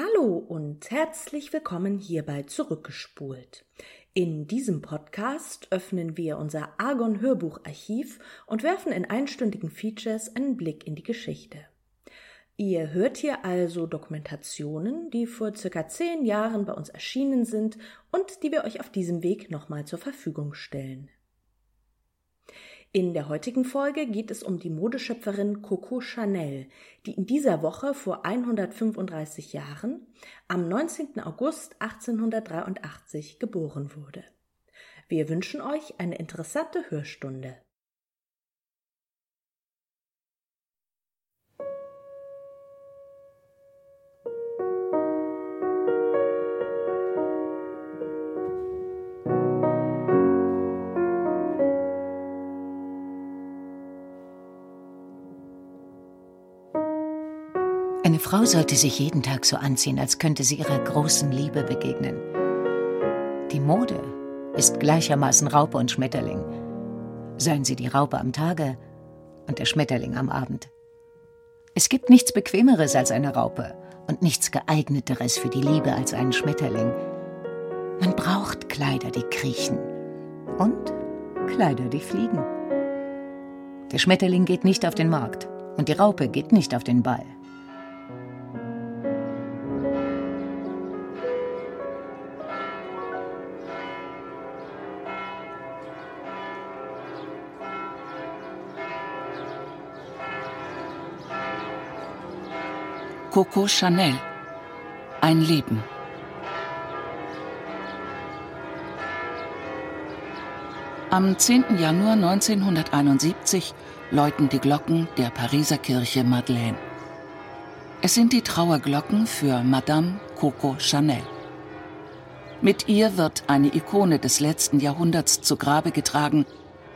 Hallo und herzlich willkommen hier bei Zurückgespult. In diesem Podcast öffnen wir unser Argon Hörbucharchiv und werfen in einstündigen Features einen Blick in die Geschichte. Ihr hört hier also Dokumentationen, die vor circa zehn Jahren bei uns erschienen sind und die wir euch auf diesem Weg nochmal zur Verfügung stellen. In der heutigen Folge geht es um die Modeschöpferin Coco Chanel, die in dieser Woche vor 135 Jahren am 19. August 1883 geboren wurde. Wir wünschen euch eine interessante Hörstunde. Frau sollte sich jeden Tag so anziehen, als könnte sie ihrer großen Liebe begegnen. Die Mode ist gleichermaßen Raupe und Schmetterling. Seien sie die Raupe am Tage und der Schmetterling am Abend. Es gibt nichts Bequemeres als eine Raupe und nichts geeigneteres für die Liebe als einen Schmetterling. Man braucht Kleider, die kriechen und Kleider, die fliegen. Der Schmetterling geht nicht auf den Markt und die Raupe geht nicht auf den Ball. Coco Chanel Ein Leben Am 10. Januar 1971 läuten die Glocken der Pariser Kirche Madeleine. Es sind die Trauerglocken für Madame Coco Chanel. Mit ihr wird eine Ikone des letzten Jahrhunderts zu Grabe getragen,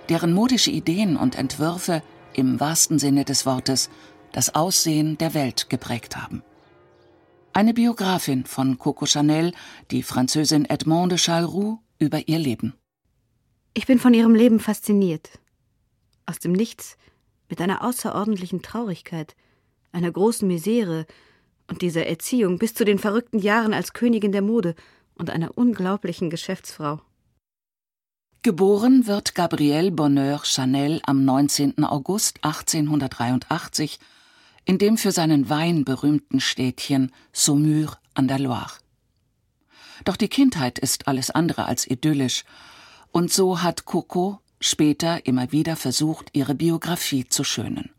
deren modische Ideen und Entwürfe im wahrsten Sinne des Wortes das Aussehen der Welt geprägt haben. Eine Biografin von Coco Chanel, die Französin Edmond de Charleroux, über ihr Leben. Ich bin von ihrem Leben fasziniert. Aus dem Nichts, mit einer außerordentlichen Traurigkeit, einer großen Misere und dieser Erziehung bis zu den verrückten Jahren als Königin der Mode und einer unglaublichen Geschäftsfrau. Geboren wird Gabrielle Bonheur Chanel am 19. August 1883 in dem für seinen Wein berühmten Städtchen Saumur an der Loire. Doch die Kindheit ist alles andere als idyllisch, und so hat Coco später immer wieder versucht, ihre Biografie zu schönen.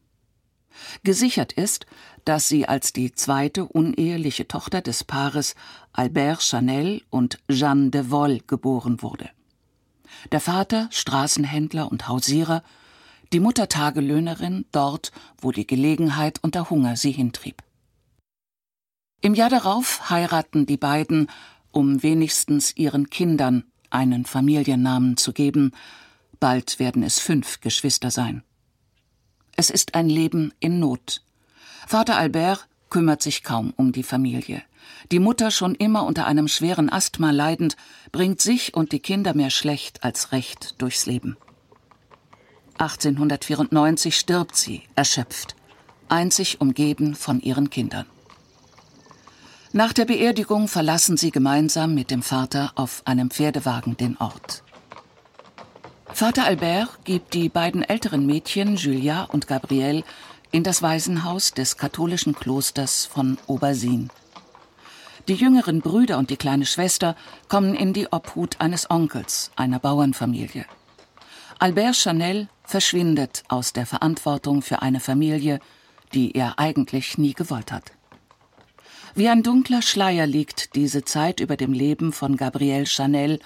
Gesichert ist, dass sie als die zweite uneheliche Tochter des Paares Albert Chanel und Jeanne de Vol geboren wurde. Der Vater, Straßenhändler und Hausierer, die Mutter Tagelöhnerin dort, wo die Gelegenheit und der Hunger sie hintrieb. Im Jahr darauf heiraten die beiden, um wenigstens ihren Kindern einen Familiennamen zu geben, bald werden es fünf Geschwister sein. Es ist ein Leben in Not. Vater Albert kümmert sich kaum um die Familie. Die Mutter, schon immer unter einem schweren Asthma leidend, bringt sich und die Kinder mehr schlecht als recht durchs Leben. 1894 stirbt sie, erschöpft, einzig umgeben von ihren Kindern. Nach der Beerdigung verlassen sie gemeinsam mit dem Vater auf einem Pferdewagen den Ort. Vater Albert gibt die beiden älteren Mädchen, Julia und Gabrielle, in das Waisenhaus des katholischen Klosters von Obersin. Die jüngeren Brüder und die kleine Schwester kommen in die Obhut eines Onkels, einer Bauernfamilie. Albert Chanel verschwindet aus der Verantwortung für eine Familie, die er eigentlich nie gewollt hat. Wie ein dunkler Schleier liegt diese Zeit über dem Leben von Gabrielle Chanel,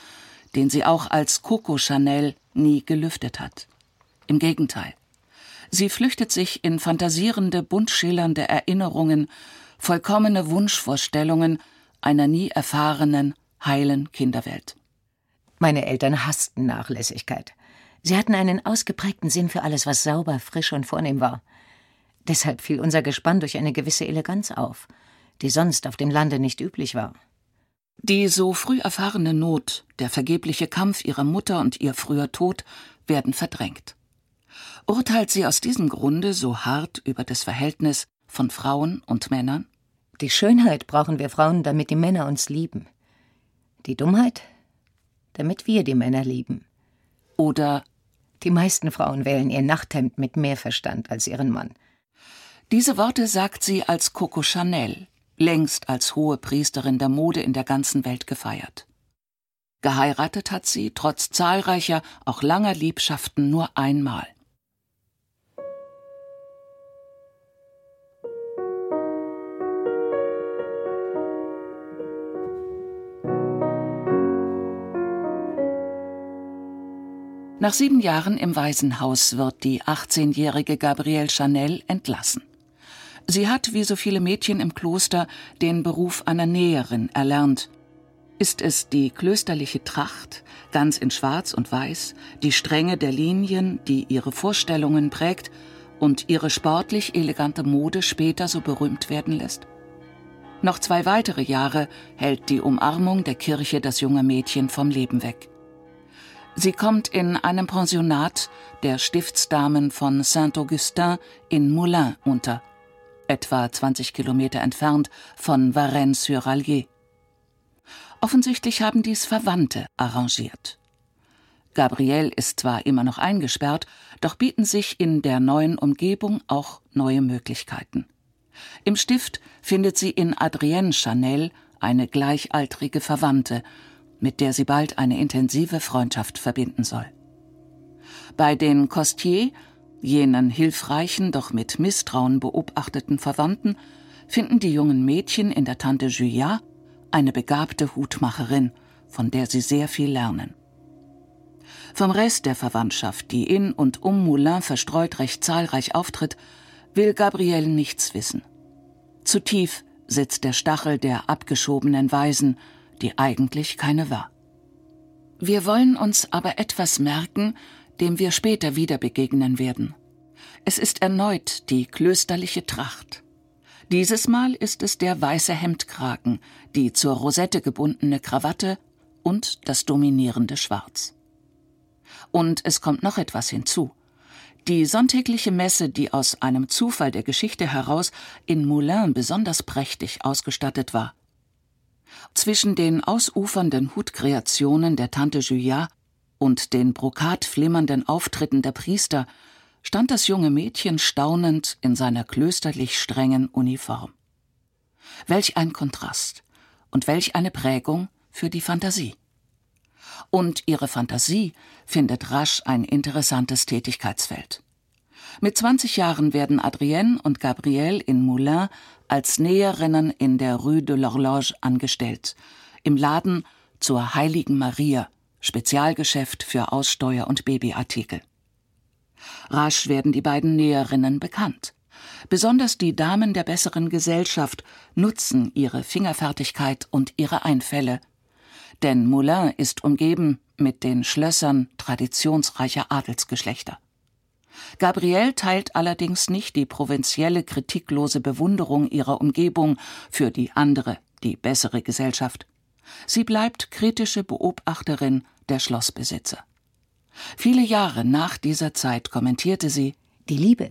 den sie auch als Coco Chanel nie gelüftet hat. Im Gegenteil. Sie flüchtet sich in fantasierende, bunt schillernde Erinnerungen, vollkommene Wunschvorstellungen einer nie erfahrenen, heilen Kinderwelt. Meine Eltern hassten Nachlässigkeit. Sie hatten einen ausgeprägten Sinn für alles, was sauber, frisch und vornehm war. Deshalb fiel unser Gespann durch eine gewisse Eleganz auf, die sonst auf dem Lande nicht üblich war. Die so früh erfahrene Not, der vergebliche Kampf ihrer Mutter und ihr früher Tod werden verdrängt. Urteilt sie aus diesem Grunde so hart über das Verhältnis von Frauen und Männern? Die Schönheit brauchen wir Frauen, damit die Männer uns lieben. Die Dummheit, damit wir die Männer lieben. Oder die meisten Frauen wählen ihr Nachthemd mit mehr Verstand als ihren Mann. Diese Worte sagt sie als Coco Chanel, längst als hohe Priesterin der Mode in der ganzen Welt gefeiert. Geheiratet hat sie, trotz zahlreicher, auch langer Liebschaften, nur einmal. Nach sieben Jahren im Waisenhaus wird die 18-jährige Gabrielle Chanel entlassen. Sie hat, wie so viele Mädchen im Kloster, den Beruf einer Näherin erlernt. Ist es die klösterliche Tracht, ganz in Schwarz und Weiß, die Strenge der Linien, die ihre Vorstellungen prägt und ihre sportlich elegante Mode später so berühmt werden lässt? Noch zwei weitere Jahre hält die Umarmung der Kirche das junge Mädchen vom Leben weg. Sie kommt in einem Pensionat der Stiftsdamen von Saint-Augustin in Moulins unter, etwa 20 Kilometer entfernt von Varennes-sur-Allier. Offensichtlich haben dies Verwandte arrangiert. Gabrielle ist zwar immer noch eingesperrt, doch bieten sich in der neuen Umgebung auch neue Möglichkeiten. Im Stift findet sie in Adrienne Chanel eine gleichaltrige Verwandte mit der sie bald eine intensive Freundschaft verbinden soll. Bei den Costier, jenen hilfreichen, doch mit Misstrauen beobachteten Verwandten, finden die jungen Mädchen in der Tante Julia eine begabte Hutmacherin, von der sie sehr viel lernen. Vom Rest der Verwandtschaft, die in und um Moulin verstreut recht zahlreich auftritt, will Gabrielle nichts wissen. Zu tief sitzt der Stachel der abgeschobenen Weisen, die eigentlich keine war. Wir wollen uns aber etwas merken, dem wir später wieder begegnen werden. Es ist erneut die klösterliche Tracht. Dieses Mal ist es der weiße Hemdkragen, die zur Rosette gebundene Krawatte und das dominierende Schwarz. Und es kommt noch etwas hinzu. Die sonntägliche Messe, die aus einem Zufall der Geschichte heraus in Moulins besonders prächtig ausgestattet war, zwischen den ausufernden Hutkreationen der Tante Julia und den brokatflimmernden Auftritten der Priester stand das junge Mädchen staunend in seiner klösterlich strengen Uniform. Welch ein Kontrast und welch eine Prägung für die Fantasie. Und ihre Fantasie findet rasch ein interessantes Tätigkeitsfeld. Mit 20 Jahren werden Adrienne und Gabrielle in Moulins als Näherinnen in der Rue de l'Horloge angestellt, im Laden zur Heiligen Maria, Spezialgeschäft für Aussteuer- und Babyartikel. Rasch werden die beiden Näherinnen bekannt. Besonders die Damen der besseren Gesellschaft nutzen ihre Fingerfertigkeit und ihre Einfälle. Denn Moulin ist umgeben mit den Schlössern traditionsreicher Adelsgeschlechter. Gabrielle teilt allerdings nicht die provinzielle kritiklose Bewunderung ihrer Umgebung für die andere, die bessere Gesellschaft. Sie bleibt kritische Beobachterin der Schlossbesitzer. Viele Jahre nach dieser Zeit kommentierte sie Die Liebe,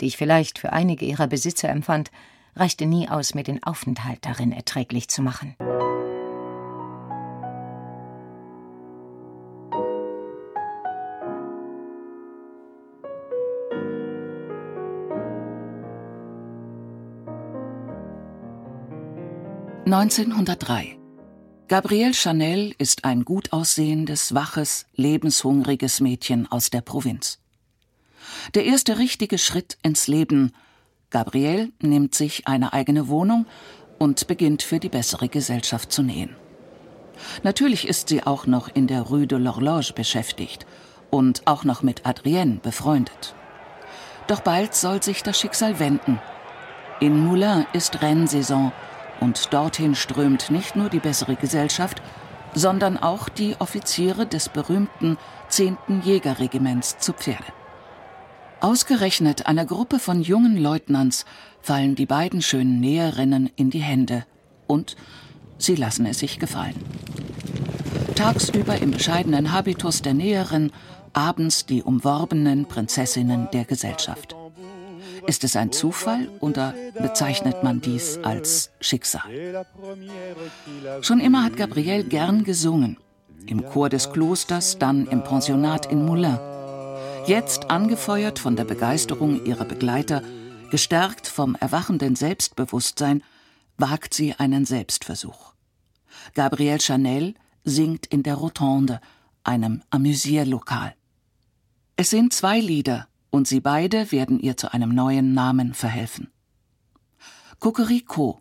die ich vielleicht für einige ihrer Besitzer empfand, reichte nie aus, mir den Aufenthalt darin erträglich zu machen. 1903. Gabrielle Chanel ist ein gut aussehendes, waches, lebenshungriges Mädchen aus der Provinz. Der erste richtige Schritt ins Leben. Gabrielle nimmt sich eine eigene Wohnung und beginnt für die bessere Gesellschaft zu nähen. Natürlich ist sie auch noch in der Rue de l'Horloge beschäftigt und auch noch mit Adrienne befreundet. Doch bald soll sich das Schicksal wenden. In Moulins ist Rennsaison und dorthin strömt nicht nur die bessere Gesellschaft, sondern auch die Offiziere des berühmten 10. Jägerregiments zu Pferde. Ausgerechnet einer Gruppe von jungen Leutnants fallen die beiden schönen Näherinnen in die Hände und sie lassen es sich gefallen. Tagsüber im bescheidenen Habitus der Näherin, abends die umworbenen Prinzessinnen der Gesellschaft. Ist es ein Zufall oder bezeichnet man dies als Schicksal? Schon immer hat Gabrielle gern gesungen. Im Chor des Klosters, dann im Pensionat in Moulins. Jetzt angefeuert von der Begeisterung ihrer Begleiter, gestärkt vom erwachenden Selbstbewusstsein, wagt sie einen Selbstversuch. Gabrielle Chanel singt in der Rotonde, einem Amüsierlokal. Es sind zwei Lieder, und sie beide werden ihr zu einem neuen Namen verhelfen. Cocorico,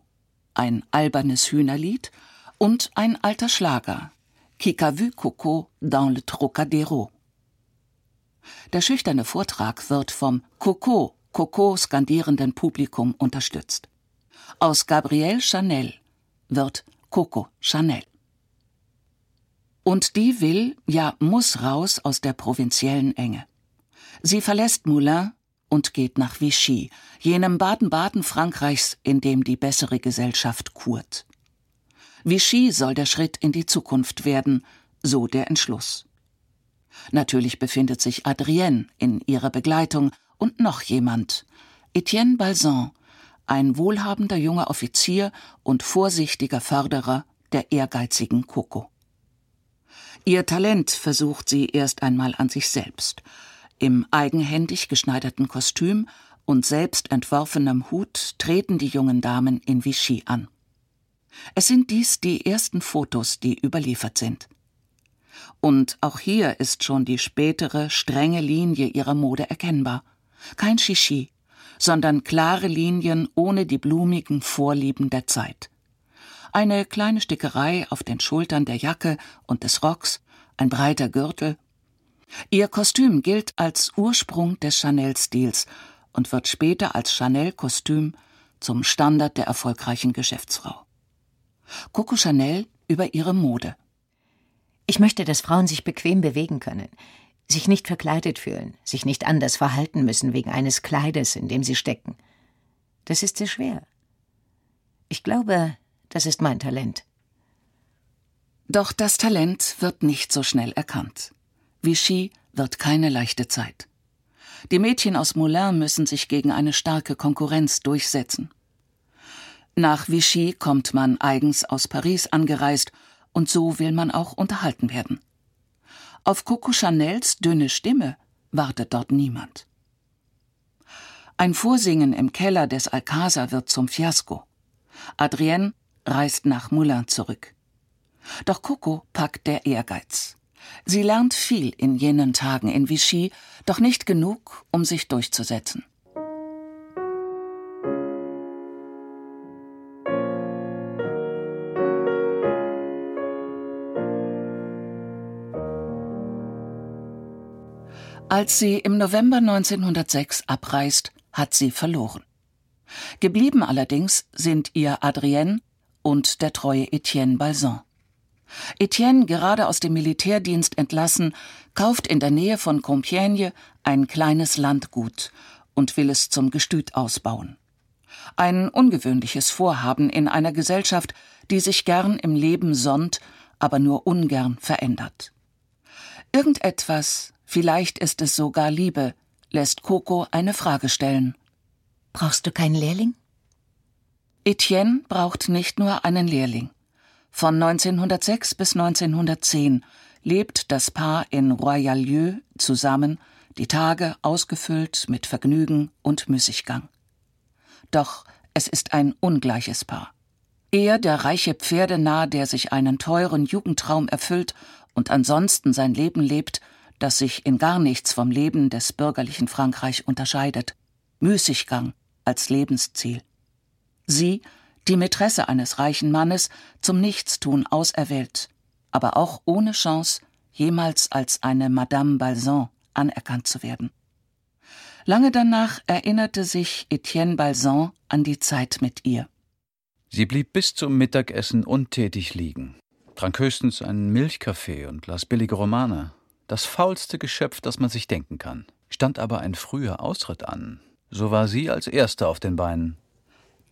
ein albernes Hühnerlied und ein alter Schlager, Qui a vu Coco dans le Trocadero. Der schüchterne Vortrag wird vom Coco, Coco skandierenden Publikum unterstützt. Aus Gabrielle Chanel wird Coco Chanel. Und die will, ja muss raus aus der provinziellen Enge. Sie verlässt Moulin und geht nach Vichy, jenem Baden-Baden Frankreichs, in dem die bessere Gesellschaft kurt. Vichy soll der Schritt in die Zukunft werden, so der Entschluss. Natürlich befindet sich Adrienne in ihrer Begleitung und noch jemand, Etienne Balsan, ein wohlhabender junger Offizier und vorsichtiger Förderer der ehrgeizigen Coco. Ihr Talent versucht sie erst einmal an sich selbst im eigenhändig geschneiderten Kostüm und selbst entworfenem Hut treten die jungen Damen in Vichy an. Es sind dies die ersten Fotos, die überliefert sind. Und auch hier ist schon die spätere, strenge Linie ihrer Mode erkennbar. Kein Shishi, sondern klare Linien ohne die blumigen Vorlieben der Zeit. Eine kleine Stickerei auf den Schultern der Jacke und des Rocks, ein breiter Gürtel Ihr Kostüm gilt als Ursprung des Chanel-Stils und wird später als Chanel-Kostüm zum Standard der erfolgreichen Geschäftsfrau. Coco Chanel über ihre Mode. Ich möchte, dass Frauen sich bequem bewegen können, sich nicht verkleidet fühlen, sich nicht anders verhalten müssen wegen eines Kleides, in dem sie stecken. Das ist sehr schwer. Ich glaube, das ist mein Talent. Doch das Talent wird nicht so schnell erkannt. Vichy wird keine leichte Zeit. Die Mädchen aus Moulins müssen sich gegen eine starke Konkurrenz durchsetzen. Nach Vichy kommt man eigens aus Paris angereist und so will man auch unterhalten werden. Auf Coco Chanels dünne Stimme wartet dort niemand. Ein Vorsingen im Keller des Alcázar wird zum Fiasko. Adrienne reist nach Moulins zurück. Doch Coco packt der Ehrgeiz. Sie lernt viel in jenen Tagen in Vichy, doch nicht genug, um sich durchzusetzen. Als sie im November 1906 abreist, hat sie verloren. Geblieben allerdings sind ihr Adrienne und der treue Etienne Balsan. Etienne, gerade aus dem Militärdienst entlassen, kauft in der Nähe von Compiègne ein kleines Landgut und will es zum Gestüt ausbauen. Ein ungewöhnliches Vorhaben in einer Gesellschaft, die sich gern im Leben sonnt, aber nur ungern verändert. Irgendetwas, vielleicht ist es sogar Liebe, lässt Coco eine Frage stellen. Brauchst du keinen Lehrling? Etienne braucht nicht nur einen Lehrling. Von 1906 bis 1910 lebt das Paar in Royalieu zusammen, die Tage ausgefüllt mit Vergnügen und Müßiggang. Doch es ist ein ungleiches Paar. Er, der reiche Pferdenah, der sich einen teuren Jugendtraum erfüllt und ansonsten sein Leben lebt, das sich in gar nichts vom Leben des bürgerlichen Frankreich unterscheidet. Müßiggang als Lebensziel. Sie, die Mätresse eines reichen Mannes, zum Nichtstun auserwählt, aber auch ohne Chance, jemals als eine Madame Balsan anerkannt zu werden. Lange danach erinnerte sich Etienne Balsan an die Zeit mit ihr. Sie blieb bis zum Mittagessen untätig liegen, trank höchstens einen Milchkaffee und las billige Romane. Das faulste Geschöpf, das man sich denken kann. Stand aber ein früher Ausritt an. So war sie als Erste auf den Beinen.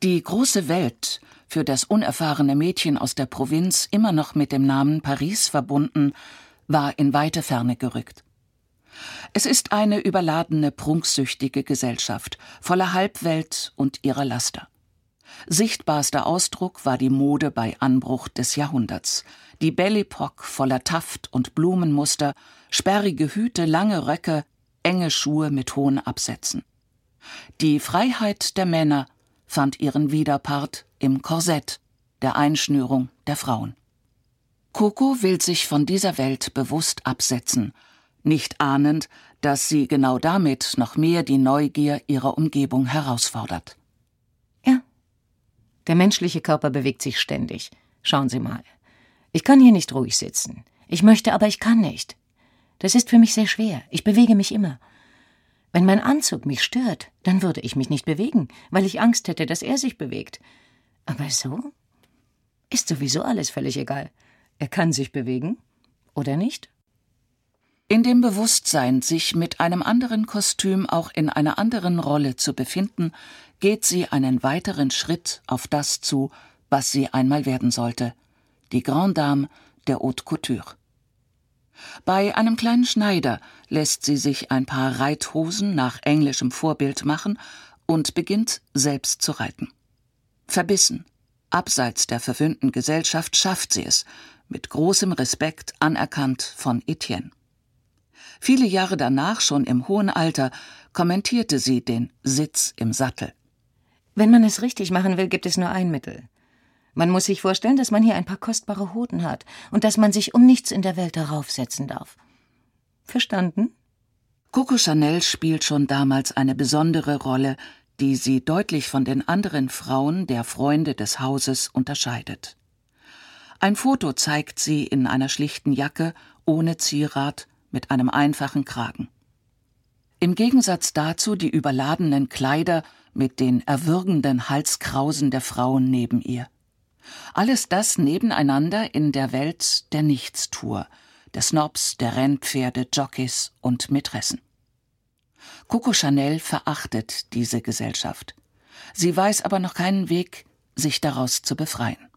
Die große Welt, für das unerfahrene Mädchen aus der Provinz immer noch mit dem Namen Paris verbunden, war in weite Ferne gerückt. Es ist eine überladene, prunksüchtige Gesellschaft, voller Halbwelt und ihrer Laster. Sichtbarster Ausdruck war die Mode bei Anbruch des Jahrhunderts. Die Belle Epoque voller Taft und Blumenmuster, sperrige Hüte, lange Röcke, enge Schuhe mit hohen Absätzen. Die Freiheit der Männer fand ihren Widerpart im Korsett, der Einschnürung der Frauen. Coco will sich von dieser Welt bewusst absetzen, nicht ahnend, dass sie genau damit noch mehr die Neugier ihrer Umgebung herausfordert. Ja, der menschliche Körper bewegt sich ständig. Schauen Sie mal. Ich kann hier nicht ruhig sitzen. Ich möchte, aber ich kann nicht. Das ist für mich sehr schwer. Ich bewege mich immer. Wenn mein Anzug mich stört, dann würde ich mich nicht bewegen, weil ich Angst hätte, dass er sich bewegt. Aber so ist sowieso alles völlig egal. Er kann sich bewegen oder nicht. In dem Bewusstsein, sich mit einem anderen Kostüm auch in einer anderen Rolle zu befinden, geht sie einen weiteren Schritt auf das zu, was sie einmal werden sollte, die Grande Dame der Haute Couture. Bei einem kleinen Schneider lässt sie sich ein paar Reithosen nach englischem Vorbild machen und beginnt selbst zu reiten. Verbissen, abseits der verwöhnten Gesellschaft schafft sie es, mit großem Respekt anerkannt von Etienne. Viele Jahre danach, schon im hohen Alter, kommentierte sie den Sitz im Sattel. Wenn man es richtig machen will, gibt es nur ein Mittel. Man muss sich vorstellen, dass man hier ein paar kostbare Hoden hat und dass man sich um nichts in der Welt darauf setzen darf. Verstanden? Coco Chanel spielt schon damals eine besondere Rolle, die sie deutlich von den anderen Frauen der Freunde des Hauses unterscheidet. Ein Foto zeigt sie in einer schlichten Jacke, ohne Zierat, mit einem einfachen Kragen. Im Gegensatz dazu die überladenen Kleider mit den erwürgenden Halskrausen der Frauen neben ihr. Alles das nebeneinander in der Welt der Nichtstour, der Snobs, der Rennpferde, Jockeys und Mätressen. Coco Chanel verachtet diese Gesellschaft. Sie weiß aber noch keinen Weg, sich daraus zu befreien.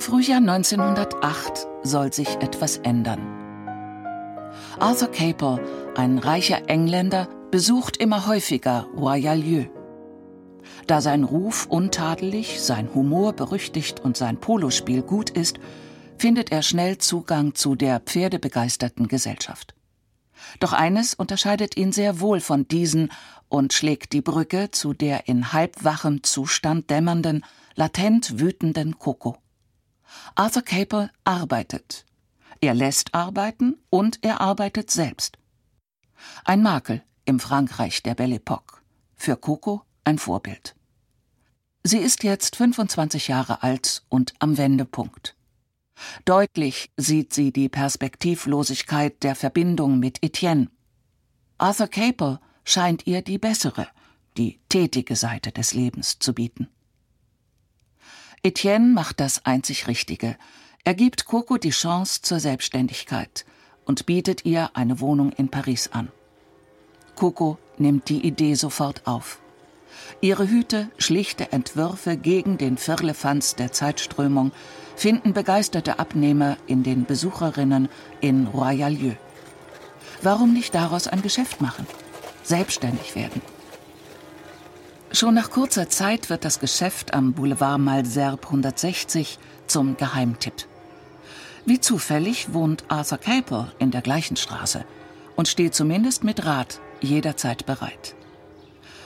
Im Frühjahr 1908 soll sich etwas ändern. Arthur Capel, ein reicher Engländer, besucht immer häufiger Royalieu. Da sein Ruf untadelig, sein Humor berüchtigt und sein Polospiel gut ist, findet er schnell Zugang zu der pferdebegeisterten Gesellschaft. Doch eines unterscheidet ihn sehr wohl von diesen und schlägt die Brücke zu der in halbwachem Zustand dämmernden, latent wütenden Coco. Arthur Capel arbeitet. Er lässt arbeiten und er arbeitet selbst. Ein Makel im Frankreich der Belle Epoque. Für Coco ein Vorbild. Sie ist jetzt 25 Jahre alt und am Wendepunkt. Deutlich sieht sie die Perspektivlosigkeit der Verbindung mit Etienne. Arthur Capel scheint ihr die bessere, die tätige Seite des Lebens zu bieten. Etienne macht das einzig Richtige. Er gibt Coco die Chance zur Selbstständigkeit und bietet ihr eine Wohnung in Paris an. Coco nimmt die Idee sofort auf. Ihre Hüte, schlichte Entwürfe gegen den Firlefanz der Zeitströmung finden begeisterte Abnehmer in den Besucherinnen in Royalieu. Warum nicht daraus ein Geschäft machen? Selbstständig werden. Schon nach kurzer Zeit wird das Geschäft am Boulevard Malserbe 160 zum Geheimtipp. Wie zufällig wohnt Arthur Capel in der gleichen Straße und steht zumindest mit Rat jederzeit bereit.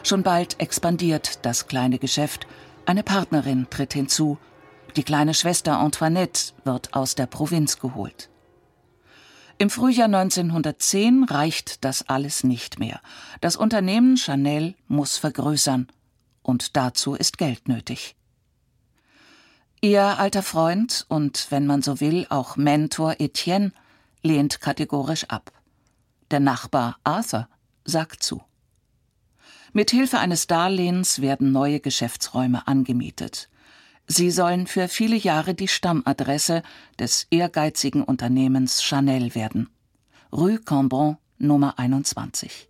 Schon bald expandiert das kleine Geschäft, eine Partnerin tritt hinzu, die kleine Schwester Antoinette wird aus der Provinz geholt. Im Frühjahr 1910 reicht das alles nicht mehr. Das Unternehmen Chanel muss vergrößern, und dazu ist Geld nötig. Ihr alter Freund und, wenn man so will, auch Mentor Etienne lehnt kategorisch ab. Der Nachbar Arthur sagt zu. Mit Hilfe eines Darlehens werden neue Geschäftsräume angemietet. Sie sollen für viele Jahre die Stammadresse des ehrgeizigen Unternehmens Chanel werden. Rue Cambon Nummer 21.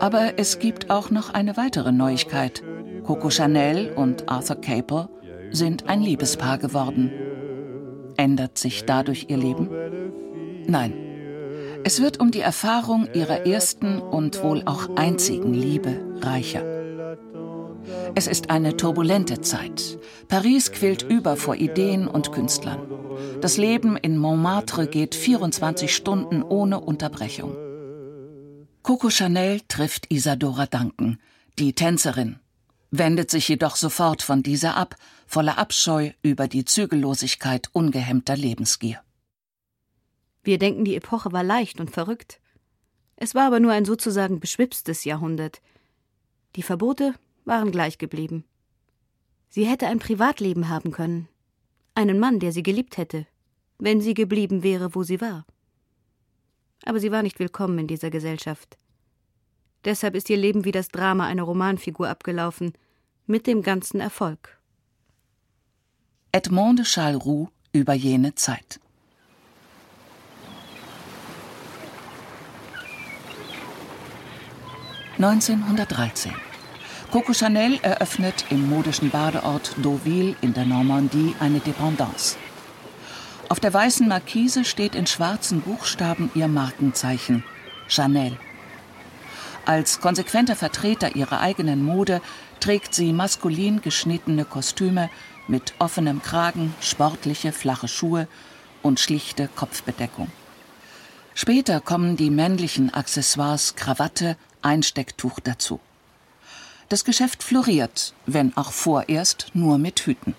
Aber es gibt auch noch eine weitere Neuigkeit. Coco Chanel und Arthur Capel sind ein Liebespaar geworden. Ändert sich dadurch ihr Leben? Nein. Es wird um die Erfahrung ihrer ersten und wohl auch einzigen Liebe reicher. Es ist eine turbulente Zeit. Paris quillt über vor Ideen und Künstlern. Das Leben in Montmartre geht 24 Stunden ohne Unterbrechung. Coco Chanel trifft Isadora Duncan, die Tänzerin, wendet sich jedoch sofort von dieser ab, voller Abscheu über die Zügellosigkeit ungehemmter Lebensgier. Wir denken, die Epoche war leicht und verrückt. Es war aber nur ein sozusagen beschwipstes Jahrhundert. Die Verbote waren gleich geblieben. Sie hätte ein Privatleben haben können, einen Mann, der sie geliebt hätte, wenn sie geblieben wäre, wo sie war. Aber sie war nicht willkommen in dieser Gesellschaft. Deshalb ist ihr Leben wie das Drama einer Romanfigur abgelaufen, mit dem ganzen Erfolg. Edmond de Charleroux über jene Zeit. (1913) Coco Chanel eröffnet im modischen Badeort Deauville in der Normandie eine Dependance. Auf der weißen Markise steht in schwarzen Buchstaben ihr Markenzeichen Chanel. Als konsequenter Vertreter ihrer eigenen Mode trägt sie maskulin geschnittene Kostüme mit offenem Kragen, sportliche flache Schuhe und schlichte Kopfbedeckung. Später kommen die männlichen Accessoires Krawatte, Einstecktuch dazu. Das Geschäft floriert, wenn auch vorerst nur mit Hüten.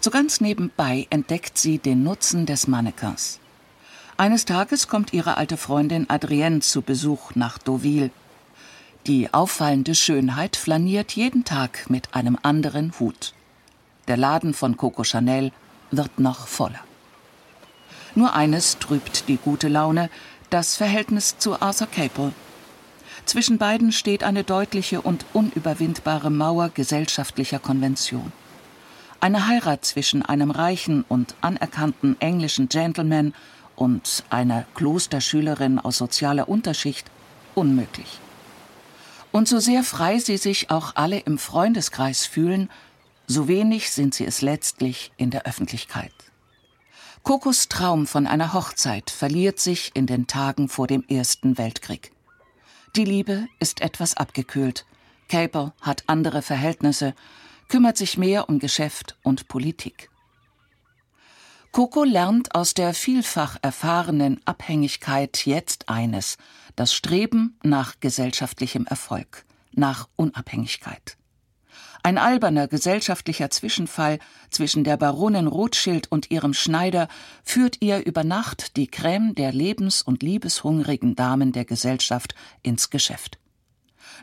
So ganz nebenbei entdeckt sie den Nutzen des Mannequins. Eines Tages kommt ihre alte Freundin Adrienne zu Besuch nach Deauville. Die auffallende Schönheit flaniert jeden Tag mit einem anderen Hut. Der Laden von Coco Chanel wird noch voller. Nur eines trübt die gute Laune, das Verhältnis zu Arthur Capel, zwischen beiden steht eine deutliche und unüberwindbare Mauer gesellschaftlicher Konvention. Eine Heirat zwischen einem reichen und anerkannten englischen Gentleman und einer Klosterschülerin aus sozialer Unterschicht unmöglich. Und so sehr frei sie sich auch alle im Freundeskreis fühlen, so wenig sind sie es letztlich in der Öffentlichkeit. Kokos Traum von einer Hochzeit verliert sich in den Tagen vor dem Ersten Weltkrieg. Die Liebe ist etwas abgekühlt. Caper hat andere Verhältnisse, kümmert sich mehr um Geschäft und Politik. Coco lernt aus der vielfach erfahrenen Abhängigkeit jetzt eines, das Streben nach gesellschaftlichem Erfolg, nach Unabhängigkeit. Ein alberner gesellschaftlicher Zwischenfall zwischen der Baronin Rothschild und ihrem Schneider führt ihr über Nacht die Creme der lebens- und liebeshungrigen Damen der Gesellschaft ins Geschäft.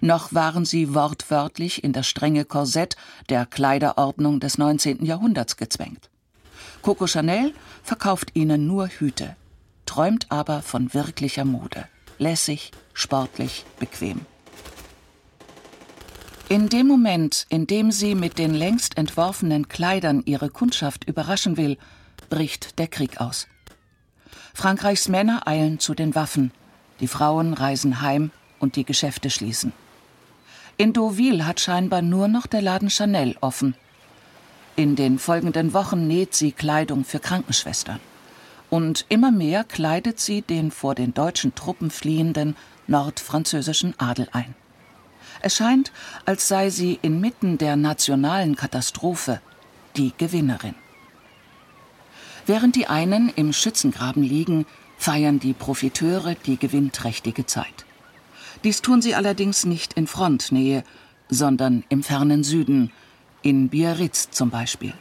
Noch waren sie wortwörtlich in das strenge Korsett der Kleiderordnung des 19. Jahrhunderts gezwängt. Coco Chanel verkauft ihnen nur Hüte, träumt aber von wirklicher Mode, lässig, sportlich, bequem. In dem Moment, in dem sie mit den längst entworfenen Kleidern ihre Kundschaft überraschen will, bricht der Krieg aus. Frankreichs Männer eilen zu den Waffen, die Frauen reisen heim und die Geschäfte schließen. In Deauville hat scheinbar nur noch der Laden Chanel offen. In den folgenden Wochen näht sie Kleidung für Krankenschwestern. Und immer mehr kleidet sie den vor den deutschen Truppen fliehenden nordfranzösischen Adel ein. Es scheint, als sei sie inmitten der nationalen Katastrophe die Gewinnerin. Während die einen im Schützengraben liegen, feiern die Profiteure die gewinnträchtige Zeit. Dies tun sie allerdings nicht in Frontnähe, sondern im fernen Süden, in Biarritz zum Beispiel.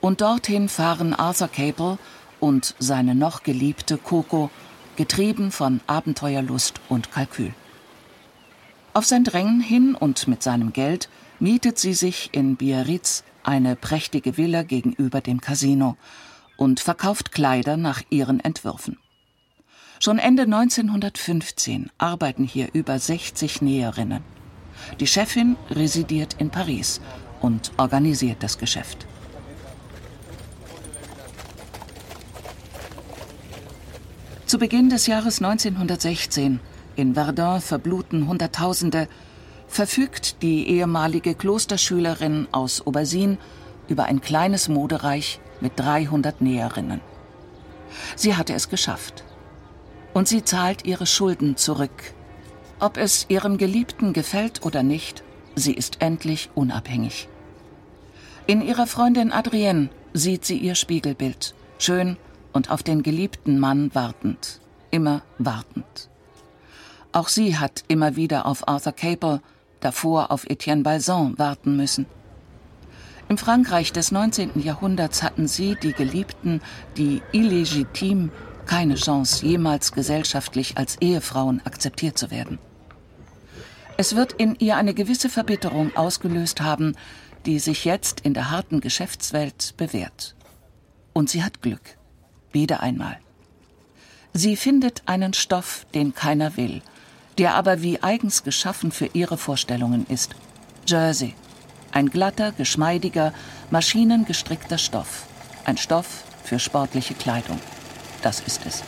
Und dorthin fahren Arthur Capel und seine noch geliebte Coco, getrieben von Abenteuerlust und Kalkül. Auf sein Drängen hin und mit seinem Geld mietet sie sich in Biarritz eine prächtige Villa gegenüber dem Casino und verkauft Kleider nach ihren Entwürfen. Schon Ende 1915 arbeiten hier über 60 Näherinnen. Die Chefin residiert in Paris und organisiert das Geschäft. Zu Beginn des Jahres 1916 in Verdun verbluten Hunderttausende, verfügt die ehemalige Klosterschülerin aus Obersin über ein kleines Modereich mit 300 Näherinnen. Sie hatte es geschafft. Und sie zahlt ihre Schulden zurück. Ob es ihrem Geliebten gefällt oder nicht, sie ist endlich unabhängig. In ihrer Freundin Adrienne sieht sie ihr Spiegelbild, schön und auf den geliebten Mann wartend, immer wartend. Auch sie hat immer wieder auf Arthur Capel, davor auf Etienne Balsan warten müssen. Im Frankreich des 19. Jahrhunderts hatten sie, die Geliebten, die illegitim, keine Chance, jemals gesellschaftlich als Ehefrauen akzeptiert zu werden. Es wird in ihr eine gewisse Verbitterung ausgelöst haben, die sich jetzt in der harten Geschäftswelt bewährt. Und sie hat Glück. Wieder einmal. Sie findet einen Stoff, den keiner will, der aber wie eigens geschaffen für ihre Vorstellungen ist. Jersey. Ein glatter, geschmeidiger, maschinengestrickter Stoff. Ein Stoff für sportliche Kleidung. Das ist es.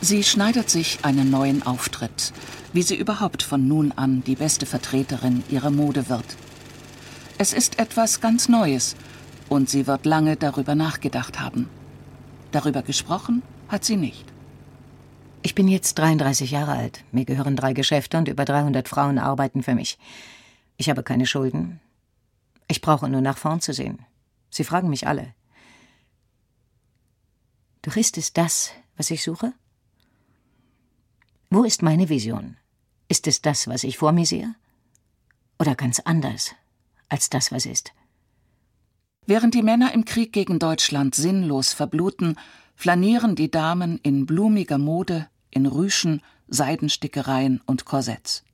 Sie schneidet sich einen neuen Auftritt, wie sie überhaupt von nun an die beste Vertreterin ihrer Mode wird. Es ist etwas ganz Neues und sie wird lange darüber nachgedacht haben. Darüber gesprochen hat sie nicht. Ich bin jetzt 33 Jahre alt. Mir gehören drei Geschäfte und über 300 Frauen arbeiten für mich. Ich habe keine Schulden. Ich brauche nur nach vorn zu sehen. Sie fragen mich alle. Doch ist es das, was ich suche? Wo ist meine Vision? Ist es das, was ich vor mir sehe? Oder ganz anders als das, was ist? Während die Männer im Krieg gegen Deutschland sinnlos verbluten, flanieren die Damen in blumiger Mode, in Rüschen, Seidenstickereien und Korsetts.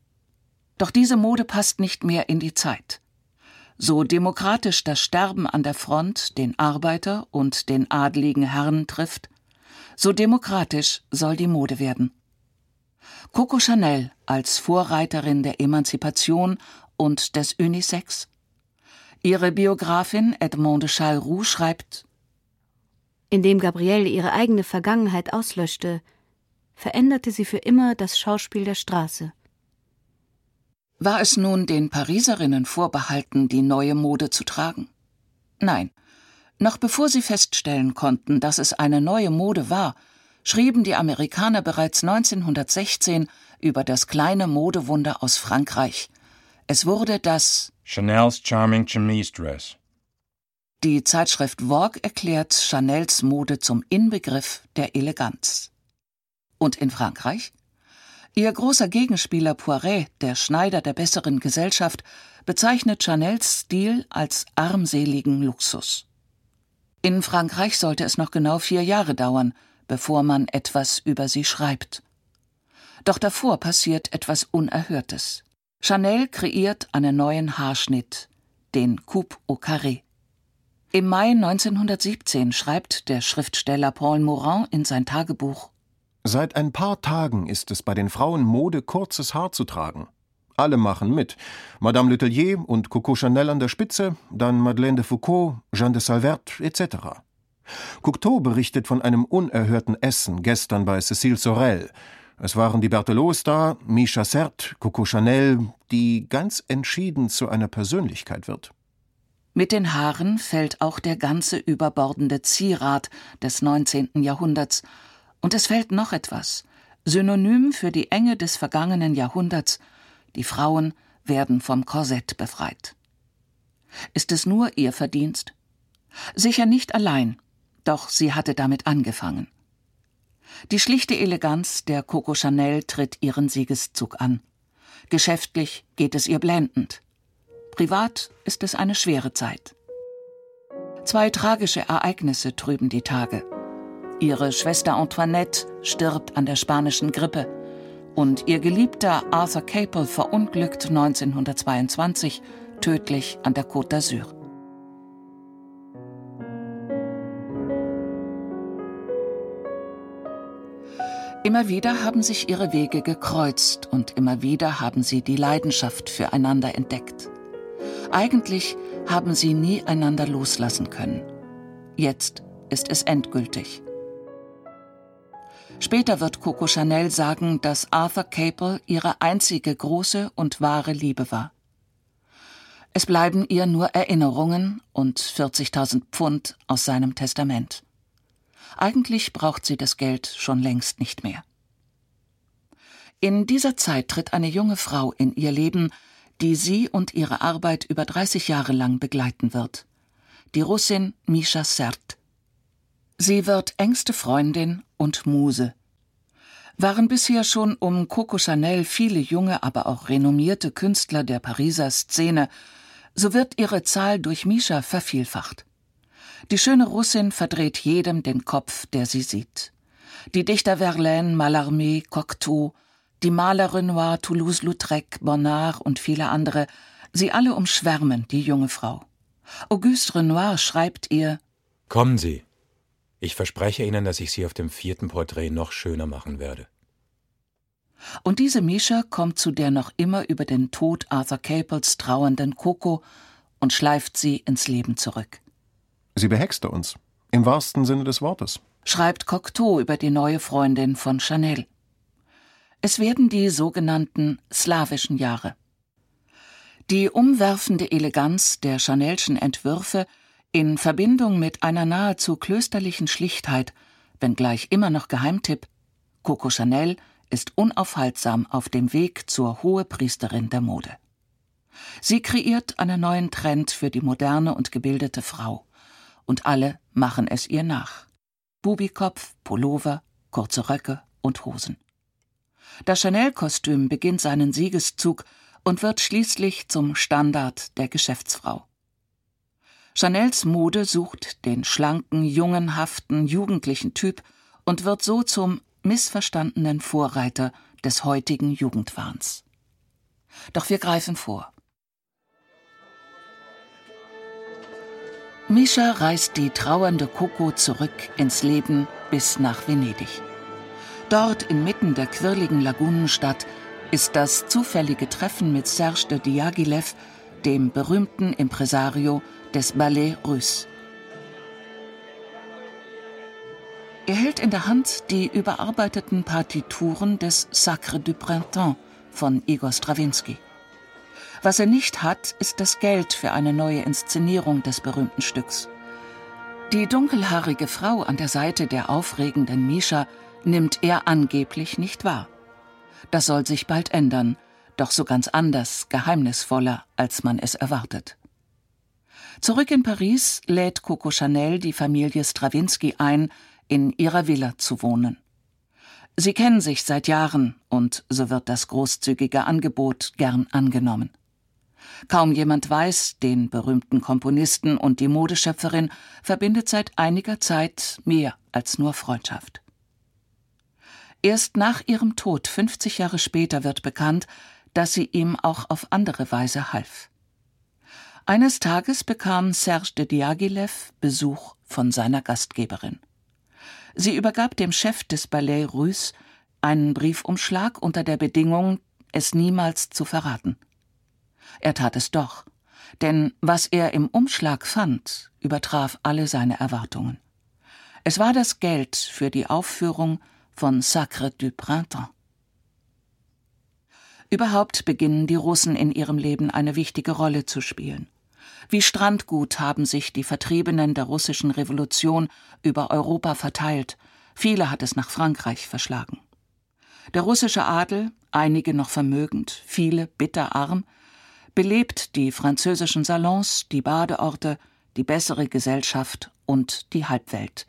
Doch diese Mode passt nicht mehr in die Zeit. So demokratisch das Sterben an der Front den Arbeiter und den adligen Herrn trifft, so demokratisch soll die Mode werden. Coco Chanel als Vorreiterin der Emanzipation und des Unisex. Ihre Biografin Edmond de Chalroux schreibt Indem Gabrielle ihre eigene Vergangenheit auslöschte, veränderte sie für immer das Schauspiel der Straße. War es nun den Pariserinnen vorbehalten, die neue Mode zu tragen? Nein. Noch bevor sie feststellen konnten, dass es eine neue Mode war, schrieben die Amerikaner bereits 1916 über das kleine Modewunder aus Frankreich. Es wurde das Chanel's Charming Chemise Dress. Die Zeitschrift Vogue erklärt Chanels Mode zum Inbegriff der Eleganz. Und in Frankreich? Ihr großer Gegenspieler Poiret, der Schneider der besseren Gesellschaft, bezeichnet Chanels Stil als armseligen Luxus. In Frankreich sollte es noch genau vier Jahre dauern, bevor man etwas über sie schreibt. Doch davor passiert etwas Unerhörtes. Chanel kreiert einen neuen Haarschnitt, den Coupe au Carré. Im Mai 1917 schreibt der Schriftsteller Paul Morand in sein Tagebuch Seit ein paar Tagen ist es bei den Frauen Mode, kurzes Haar zu tragen. Alle machen mit. Madame Letellier und Coco Chanel an der Spitze, dann Madeleine de Foucault, Jeanne de Salvert etc. Cocteau berichtet von einem unerhörten Essen gestern bei Cécile Sorel. Es waren die Berthelots da, Misha Sert, Coco Chanel, die ganz entschieden zu einer Persönlichkeit wird. Mit den Haaren fällt auch der ganze überbordende Zierat des 19. Jahrhunderts. Und es fällt noch etwas. Synonym für die Enge des vergangenen Jahrhunderts. Die Frauen werden vom Korsett befreit. Ist es nur ihr Verdienst? Sicher nicht allein, doch sie hatte damit angefangen. Die schlichte Eleganz der Coco Chanel tritt ihren Siegeszug an. Geschäftlich geht es ihr blendend. Privat ist es eine schwere Zeit. Zwei tragische Ereignisse trüben die Tage. Ihre Schwester Antoinette stirbt an der spanischen Grippe und ihr Geliebter Arthur Capel verunglückt 1922 tödlich an der Côte d'Azur. Immer wieder haben sich ihre Wege gekreuzt und immer wieder haben sie die Leidenschaft füreinander entdeckt. Eigentlich haben sie nie einander loslassen können. Jetzt ist es endgültig. Später wird Coco Chanel sagen, dass Arthur Capel ihre einzige große und wahre Liebe war. Es bleiben ihr nur Erinnerungen und 40.000 Pfund aus seinem Testament. Eigentlich braucht sie das Geld schon längst nicht mehr. In dieser Zeit tritt eine junge Frau in ihr Leben, die sie und ihre Arbeit über 30 Jahre lang begleiten wird. Die Russin Misha Sert. Sie wird engste Freundin und Muse. Waren bisher schon um Coco Chanel viele junge, aber auch renommierte Künstler der Pariser Szene, so wird ihre Zahl durch Misha vervielfacht. Die schöne Russin verdreht jedem den Kopf, der sie sieht. Die Dichter Verlaine, Mallarmé, Cocteau, die Maler Renoir, Toulouse-Lautrec, Bonnard und viele andere, sie alle umschwärmen die junge Frau. Auguste Renoir schreibt ihr Kommen Sie. Ich verspreche Ihnen, dass ich Sie auf dem vierten Porträt noch schöner machen werde. Und diese Mischa kommt zu der noch immer über den Tod Arthur Capels trauernden Coco und schleift sie ins Leben zurück. Sie behexte uns, im wahrsten Sinne des Wortes, schreibt Cocteau über die neue Freundin von Chanel. Es werden die sogenannten slawischen Jahre. Die umwerfende Eleganz der Chanelschen Entwürfe in Verbindung mit einer nahezu klösterlichen Schlichtheit, wenngleich immer noch Geheimtipp, Coco Chanel ist unaufhaltsam auf dem Weg zur Hohepriesterin der Mode. Sie kreiert einen neuen Trend für die moderne und gebildete Frau. Und alle machen es ihr nach. Bubikopf, Pullover, kurze Röcke und Hosen. Das Chanel-Kostüm beginnt seinen Siegeszug und wird schließlich zum Standard der Geschäftsfrau. Chanels Mode sucht den schlanken, jungenhaften, jugendlichen Typ und wird so zum missverstandenen Vorreiter des heutigen Jugendwahns. Doch wir greifen vor. Misha reißt die trauernde Coco zurück ins Leben bis nach Venedig. Dort inmitten der quirligen Lagunenstadt ist das zufällige Treffen mit Serge de Diaghilev, dem berühmten Impresario des Ballet Russe. Er hält in der Hand die überarbeiteten Partituren des Sacre du Printemps von Igor Strawinski. Was er nicht hat, ist das Geld für eine neue Inszenierung des berühmten Stücks. Die dunkelhaarige Frau an der Seite der aufregenden Misha nimmt er angeblich nicht wahr. Das soll sich bald ändern, doch so ganz anders, geheimnisvoller, als man es erwartet. Zurück in Paris lädt Coco Chanel die Familie Strawinski ein, in ihrer Villa zu wohnen. Sie kennen sich seit Jahren und so wird das großzügige Angebot gern angenommen. Kaum jemand weiß, den berühmten Komponisten und die Modeschöpferin verbindet seit einiger Zeit mehr als nur Freundschaft. Erst nach ihrem Tod, 50 Jahre später, wird bekannt, dass sie ihm auch auf andere Weise half. Eines Tages bekam Serge de Diaghilev Besuch von seiner Gastgeberin. Sie übergab dem Chef des Ballet Russe einen Briefumschlag unter der Bedingung, es niemals zu verraten. Er tat es doch, denn was er im Umschlag fand, übertraf alle seine Erwartungen. Es war das Geld für die Aufführung von Sacre du Printemps. Überhaupt beginnen die Russen in ihrem Leben eine wichtige Rolle zu spielen. Wie Strandgut haben sich die Vertriebenen der russischen Revolution über Europa verteilt, viele hat es nach Frankreich verschlagen. Der russische Adel, einige noch vermögend, viele bitterarm, belebt die französischen Salons, die Badeorte, die bessere Gesellschaft und die Halbwelt.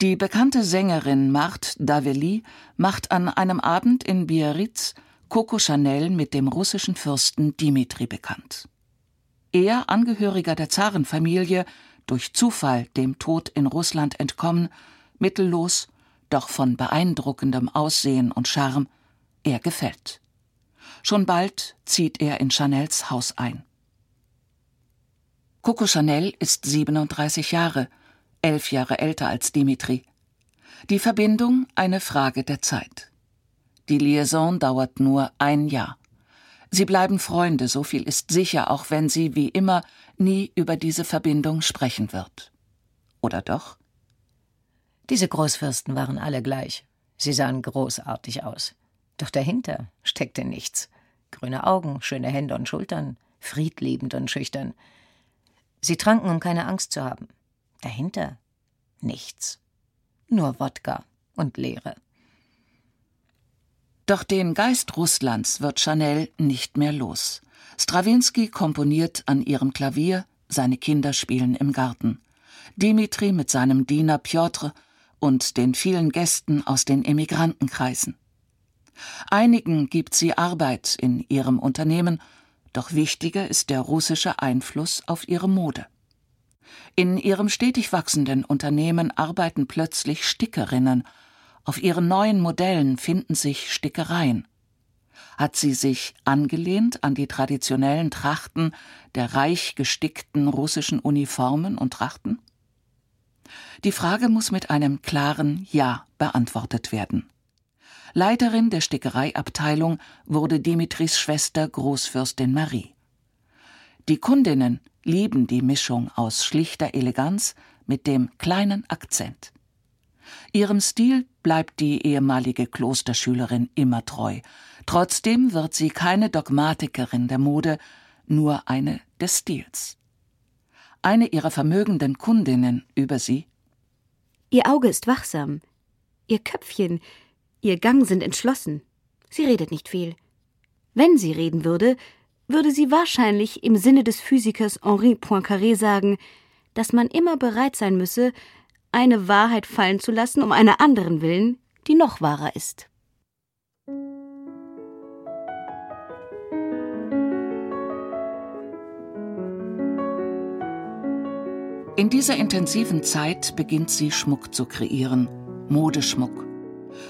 Die bekannte Sängerin Marthe Davely macht an einem Abend in Biarritz Coco Chanel mit dem russischen Fürsten Dimitri bekannt. Er, Angehöriger der Zarenfamilie, durch Zufall dem Tod in Russland entkommen, mittellos, doch von beeindruckendem Aussehen und Charme, er gefällt. Schon bald zieht er in Chanels Haus ein. Coco Chanel ist 37 Jahre, elf Jahre älter als Dimitri. Die Verbindung eine Frage der Zeit. Die Liaison dauert nur ein Jahr. Sie bleiben Freunde, so viel ist sicher, auch wenn sie, wie immer, nie über diese Verbindung sprechen wird. Oder doch? Diese Großfürsten waren alle gleich. Sie sahen großartig aus. Doch dahinter steckte nichts. Grüne Augen, schöne Hände und Schultern, friedliebend und schüchtern. Sie tranken, um keine Angst zu haben. Dahinter nichts. Nur Wodka und Leere. Doch den Geist Russlands wird Chanel nicht mehr los. Strawinski komponiert an ihrem Klavier, seine Kinder spielen im Garten. Dimitri mit seinem Diener Piotr und den vielen Gästen aus den Emigrantenkreisen. Einigen gibt sie Arbeit in ihrem Unternehmen, doch wichtiger ist der russische Einfluss auf ihre Mode. In ihrem stetig wachsenden Unternehmen arbeiten plötzlich Stickerinnen auf ihren neuen Modellen finden sich Stickereien. Hat sie sich angelehnt an die traditionellen Trachten der reich gestickten russischen Uniformen und Trachten? Die Frage muss mit einem klaren Ja beantwortet werden. Leiterin der Stickereiabteilung wurde Dimitris Schwester Großfürstin Marie. Die Kundinnen lieben die Mischung aus schlichter Eleganz mit dem kleinen Akzent. Ihrem Stil bleibt die ehemalige Klosterschülerin immer treu. Trotzdem wird sie keine Dogmatikerin der Mode, nur eine des Stils. Eine ihrer vermögenden Kundinnen über sie Ihr Auge ist wachsam, ihr Köpfchen, ihr Gang sind entschlossen. Sie redet nicht viel. Wenn sie reden würde, würde sie wahrscheinlich im Sinne des Physikers Henri Poincaré sagen, dass man immer bereit sein müsse, eine Wahrheit fallen zu lassen, um einer anderen willen, die noch wahrer ist. In dieser intensiven Zeit beginnt sie Schmuck zu kreieren, Modeschmuck.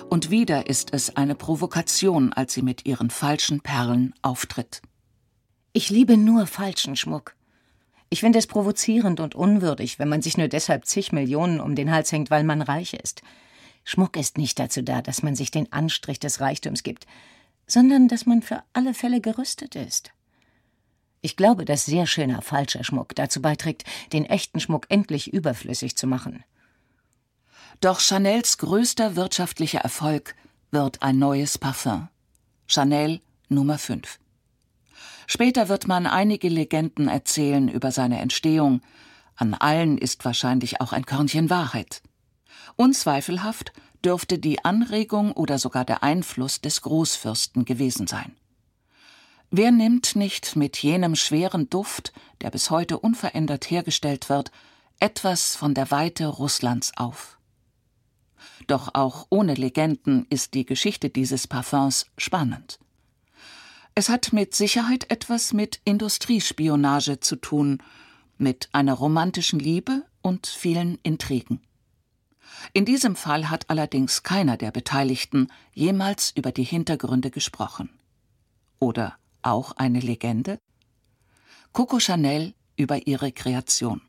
Und wieder ist es eine Provokation, als sie mit ihren falschen Perlen auftritt. Ich liebe nur falschen Schmuck. Ich finde es provozierend und unwürdig, wenn man sich nur deshalb zig Millionen um den Hals hängt, weil man reich ist. Schmuck ist nicht dazu da, dass man sich den Anstrich des Reichtums gibt, sondern dass man für alle Fälle gerüstet ist. Ich glaube, dass sehr schöner falscher Schmuck dazu beiträgt, den echten Schmuck endlich überflüssig zu machen. Doch Chanels größter wirtschaftlicher Erfolg wird ein neues Parfum. Chanel Nummer 5. Später wird man einige Legenden erzählen über seine Entstehung. An allen ist wahrscheinlich auch ein Körnchen Wahrheit. Unzweifelhaft dürfte die Anregung oder sogar der Einfluss des Großfürsten gewesen sein. Wer nimmt nicht mit jenem schweren Duft, der bis heute unverändert hergestellt wird, etwas von der Weite Russlands auf? Doch auch ohne Legenden ist die Geschichte dieses Parfums spannend. Es hat mit Sicherheit etwas mit Industriespionage zu tun, mit einer romantischen Liebe und vielen Intrigen. In diesem Fall hat allerdings keiner der Beteiligten jemals über die Hintergründe gesprochen. Oder auch eine Legende? Coco Chanel über ihre Kreation.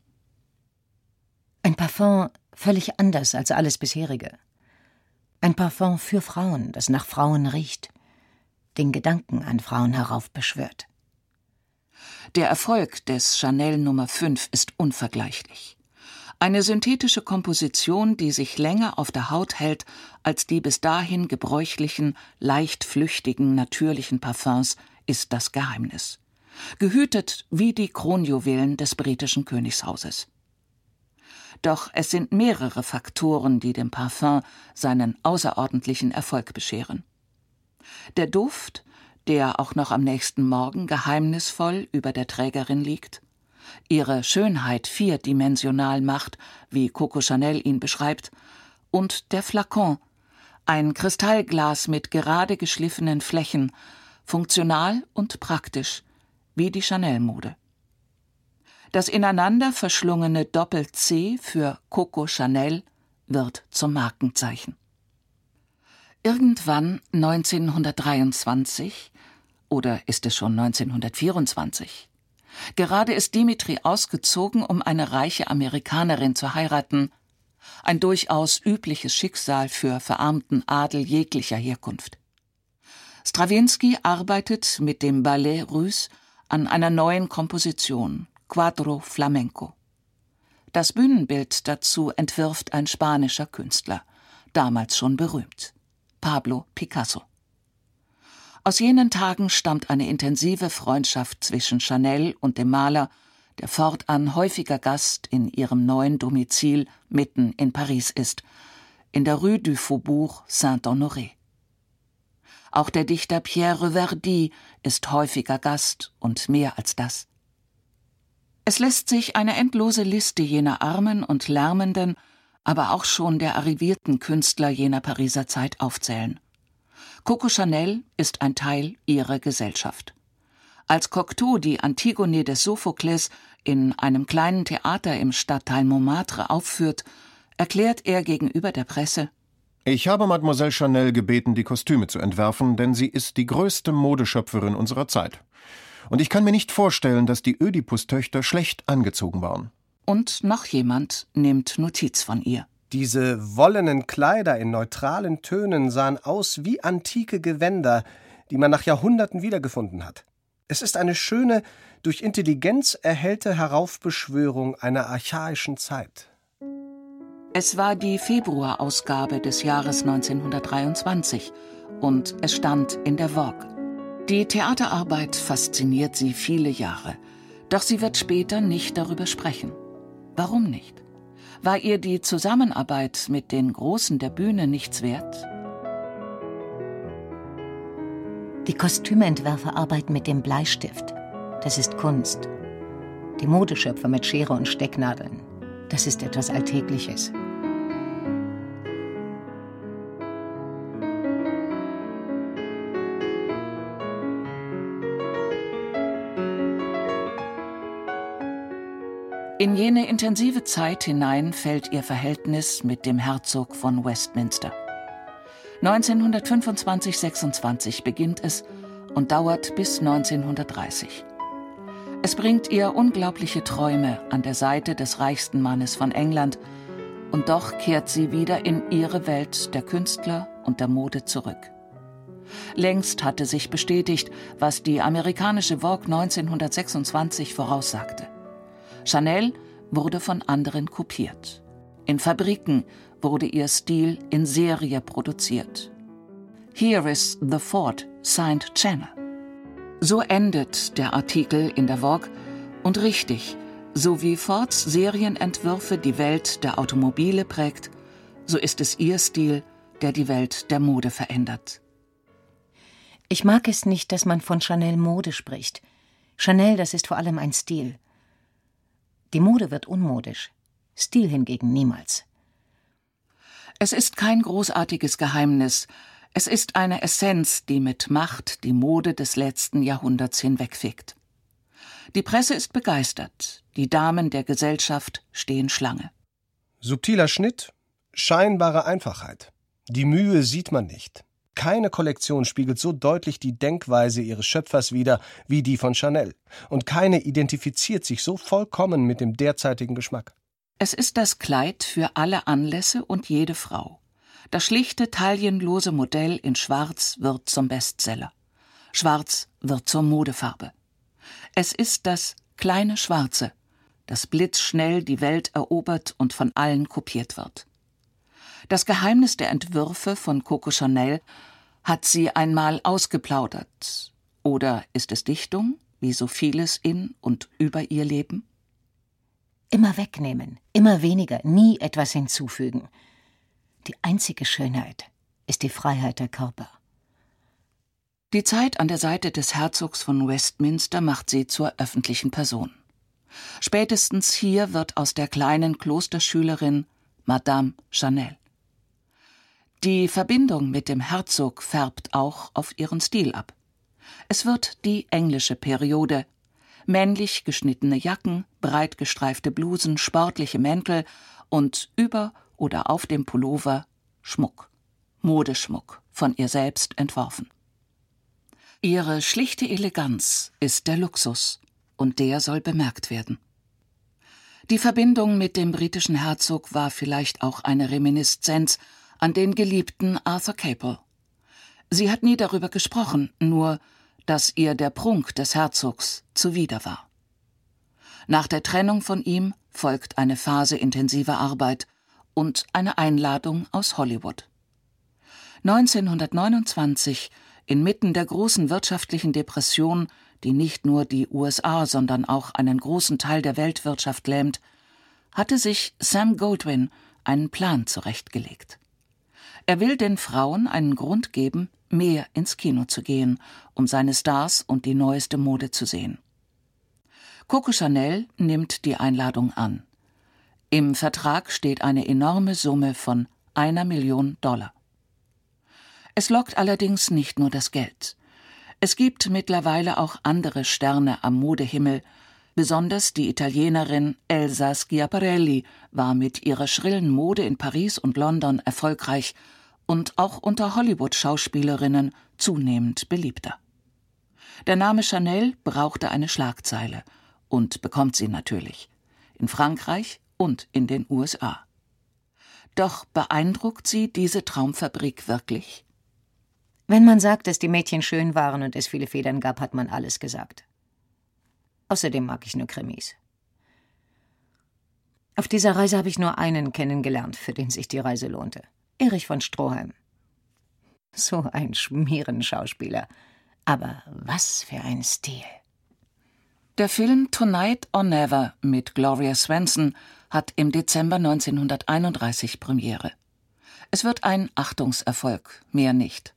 Ein Parfum völlig anders als alles bisherige. Ein Parfum für Frauen, das nach Frauen riecht den Gedanken an Frauen heraufbeschwört. Der Erfolg des Chanel Nummer 5 ist unvergleichlich. Eine synthetische Komposition, die sich länger auf der Haut hält als die bis dahin gebräuchlichen, leicht flüchtigen, natürlichen Parfums, ist das Geheimnis. Gehütet wie die Kronjuwelen des britischen Königshauses. Doch es sind mehrere Faktoren, die dem Parfum seinen außerordentlichen Erfolg bescheren. Der Duft, der auch noch am nächsten Morgen geheimnisvoll über der Trägerin liegt, ihre Schönheit vierdimensional macht, wie Coco Chanel ihn beschreibt, und der Flakon, ein Kristallglas mit gerade geschliffenen Flächen, funktional und praktisch, wie die Chanel-Mode. Das ineinander verschlungene Doppel-C für Coco Chanel wird zum Markenzeichen. Irgendwann 1923 oder ist es schon 1924? Gerade ist Dimitri ausgezogen, um eine reiche Amerikanerin zu heiraten, ein durchaus übliches Schicksal für verarmten Adel jeglicher Herkunft. Strawinski arbeitet mit dem Ballet Russe an einer neuen Komposition, Quadro Flamenco. Das Bühnenbild dazu entwirft ein spanischer Künstler, damals schon berühmt, Pablo Picasso. Aus jenen Tagen stammt eine intensive Freundschaft zwischen Chanel und dem Maler, der fortan häufiger Gast in ihrem neuen Domizil mitten in Paris ist, in der Rue du Faubourg Saint-Honoré. Auch der Dichter Pierre Verdi ist häufiger Gast und mehr als das. Es lässt sich eine endlose Liste jener armen und lärmenden, aber auch schon der arrivierten Künstler jener Pariser Zeit aufzählen. Coco Chanel ist ein Teil ihrer Gesellschaft. Als Cocteau die Antigone des Sophokles in einem kleinen Theater im Stadtteil Montmartre aufführt, erklärt er gegenüber der Presse Ich habe Mademoiselle Chanel gebeten, die Kostüme zu entwerfen, denn sie ist die größte Modeschöpferin unserer Zeit. Und ich kann mir nicht vorstellen, dass die Ödipus-Töchter schlecht angezogen waren. Und noch jemand nimmt Notiz von ihr. Diese wollenen Kleider in neutralen Tönen sahen aus wie antike Gewänder, die man nach Jahrhunderten wiedergefunden hat. Es ist eine schöne, durch Intelligenz erhellte Heraufbeschwörung einer archaischen Zeit. Es war die Februarausgabe des Jahres 1923 und es stand in der Vogue. Die Theaterarbeit fasziniert sie viele Jahre, doch sie wird später nicht darüber sprechen. Warum nicht? War ihr die Zusammenarbeit mit den Großen der Bühne nichts wert? Die Kostümentwerfer arbeiten mit dem Bleistift. Das ist Kunst. Die Modeschöpfer mit Schere und Stecknadeln. Das ist etwas Alltägliches. In jene intensive Zeit hinein fällt ihr Verhältnis mit dem Herzog von Westminster. 1925-26 beginnt es und dauert bis 1930. Es bringt ihr unglaubliche Träume an der Seite des reichsten Mannes von England, und doch kehrt sie wieder in ihre Welt der Künstler und der Mode zurück. Längst hatte sich bestätigt, was die amerikanische Vogue 1926 voraussagte. Chanel wurde von anderen kopiert. In Fabriken wurde ihr Stil in Serie produziert. Here is the Ford, signed Chanel. So endet der Artikel in der Vogue und richtig, so wie Fords Serienentwürfe die Welt der Automobile prägt, so ist es ihr Stil, der die Welt der Mode verändert. Ich mag es nicht, dass man von Chanel Mode spricht. Chanel, das ist vor allem ein Stil. Die Mode wird unmodisch, Stil hingegen niemals. Es ist kein großartiges Geheimnis, es ist eine Essenz, die mit Macht die Mode des letzten Jahrhunderts hinwegfegt. Die Presse ist begeistert, die Damen der Gesellschaft stehen Schlange. Subtiler Schnitt, scheinbare Einfachheit. Die Mühe sieht man nicht. Keine Kollektion spiegelt so deutlich die Denkweise ihres Schöpfers wider wie die von Chanel, und keine identifiziert sich so vollkommen mit dem derzeitigen Geschmack. Es ist das Kleid für alle Anlässe und jede Frau. Das schlichte, taillenlose Modell in Schwarz wird zum Bestseller. Schwarz wird zur Modefarbe. Es ist das kleine Schwarze, das blitzschnell die Welt erobert und von allen kopiert wird. Das Geheimnis der Entwürfe von Coco Chanel hat sie einmal ausgeplaudert. Oder ist es Dichtung, wie so vieles in und über ihr Leben? Immer wegnehmen, immer weniger, nie etwas hinzufügen. Die einzige Schönheit ist die Freiheit der Körper. Die Zeit an der Seite des Herzogs von Westminster macht sie zur öffentlichen Person. Spätestens hier wird aus der kleinen Klosterschülerin Madame Chanel. Die Verbindung mit dem Herzog färbt auch auf ihren Stil ab. Es wird die englische Periode. Männlich geschnittene Jacken, breit gestreifte Blusen, sportliche Mäntel und über oder auf dem Pullover Schmuck. Modeschmuck, von ihr selbst entworfen. Ihre schlichte Eleganz ist der Luxus, und der soll bemerkt werden. Die Verbindung mit dem britischen Herzog war vielleicht auch eine Reminiszenz an den geliebten Arthur Capel. Sie hat nie darüber gesprochen, nur dass ihr der Prunk des Herzogs zuwider war. Nach der Trennung von ihm folgt eine Phase intensiver Arbeit und eine Einladung aus Hollywood. 1929, inmitten der großen wirtschaftlichen Depression, die nicht nur die USA, sondern auch einen großen Teil der Weltwirtschaft lähmt, hatte sich Sam Goldwyn einen Plan zurechtgelegt. Er will den Frauen einen Grund geben, mehr ins Kino zu gehen, um seine Stars und die neueste Mode zu sehen. Coco Chanel nimmt die Einladung an. Im Vertrag steht eine enorme Summe von einer Million Dollar. Es lockt allerdings nicht nur das Geld. Es gibt mittlerweile auch andere Sterne am Modehimmel, besonders die Italienerin Elsa Schiaparelli war mit ihrer schrillen Mode in Paris und London erfolgreich und auch unter Hollywood-Schauspielerinnen zunehmend beliebter. Der Name Chanel brauchte eine Schlagzeile und bekommt sie natürlich in Frankreich und in den USA. Doch beeindruckt sie diese Traumfabrik wirklich? Wenn man sagt, dass die Mädchen schön waren und es viele Federn gab, hat man alles gesagt. Außerdem mag ich nur Krimis. Auf dieser Reise habe ich nur einen kennengelernt, für den sich die Reise lohnte. Erich von Stroheim. So ein Schmierenschauspieler. Aber was für ein Stil. Der Film Tonight or Never mit Gloria Swanson hat im Dezember 1931 Premiere. Es wird ein Achtungserfolg, mehr nicht.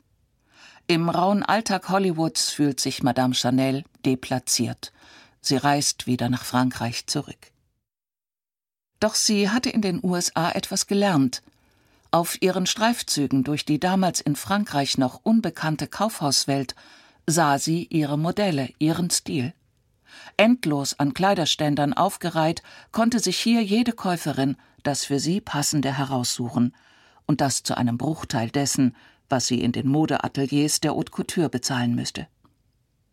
Im rauen Alltag Hollywoods fühlt sich Madame Chanel deplatziert. Sie reist wieder nach Frankreich zurück. Doch sie hatte in den USA etwas gelernt. Auf ihren Streifzügen durch die damals in Frankreich noch unbekannte Kaufhauswelt sah sie ihre Modelle, ihren Stil. Endlos an Kleiderständern aufgereiht, konnte sich hier jede Käuferin das für sie passende heraussuchen, und das zu einem Bruchteil dessen, was sie in den Modeateliers der Haute Couture bezahlen müsste.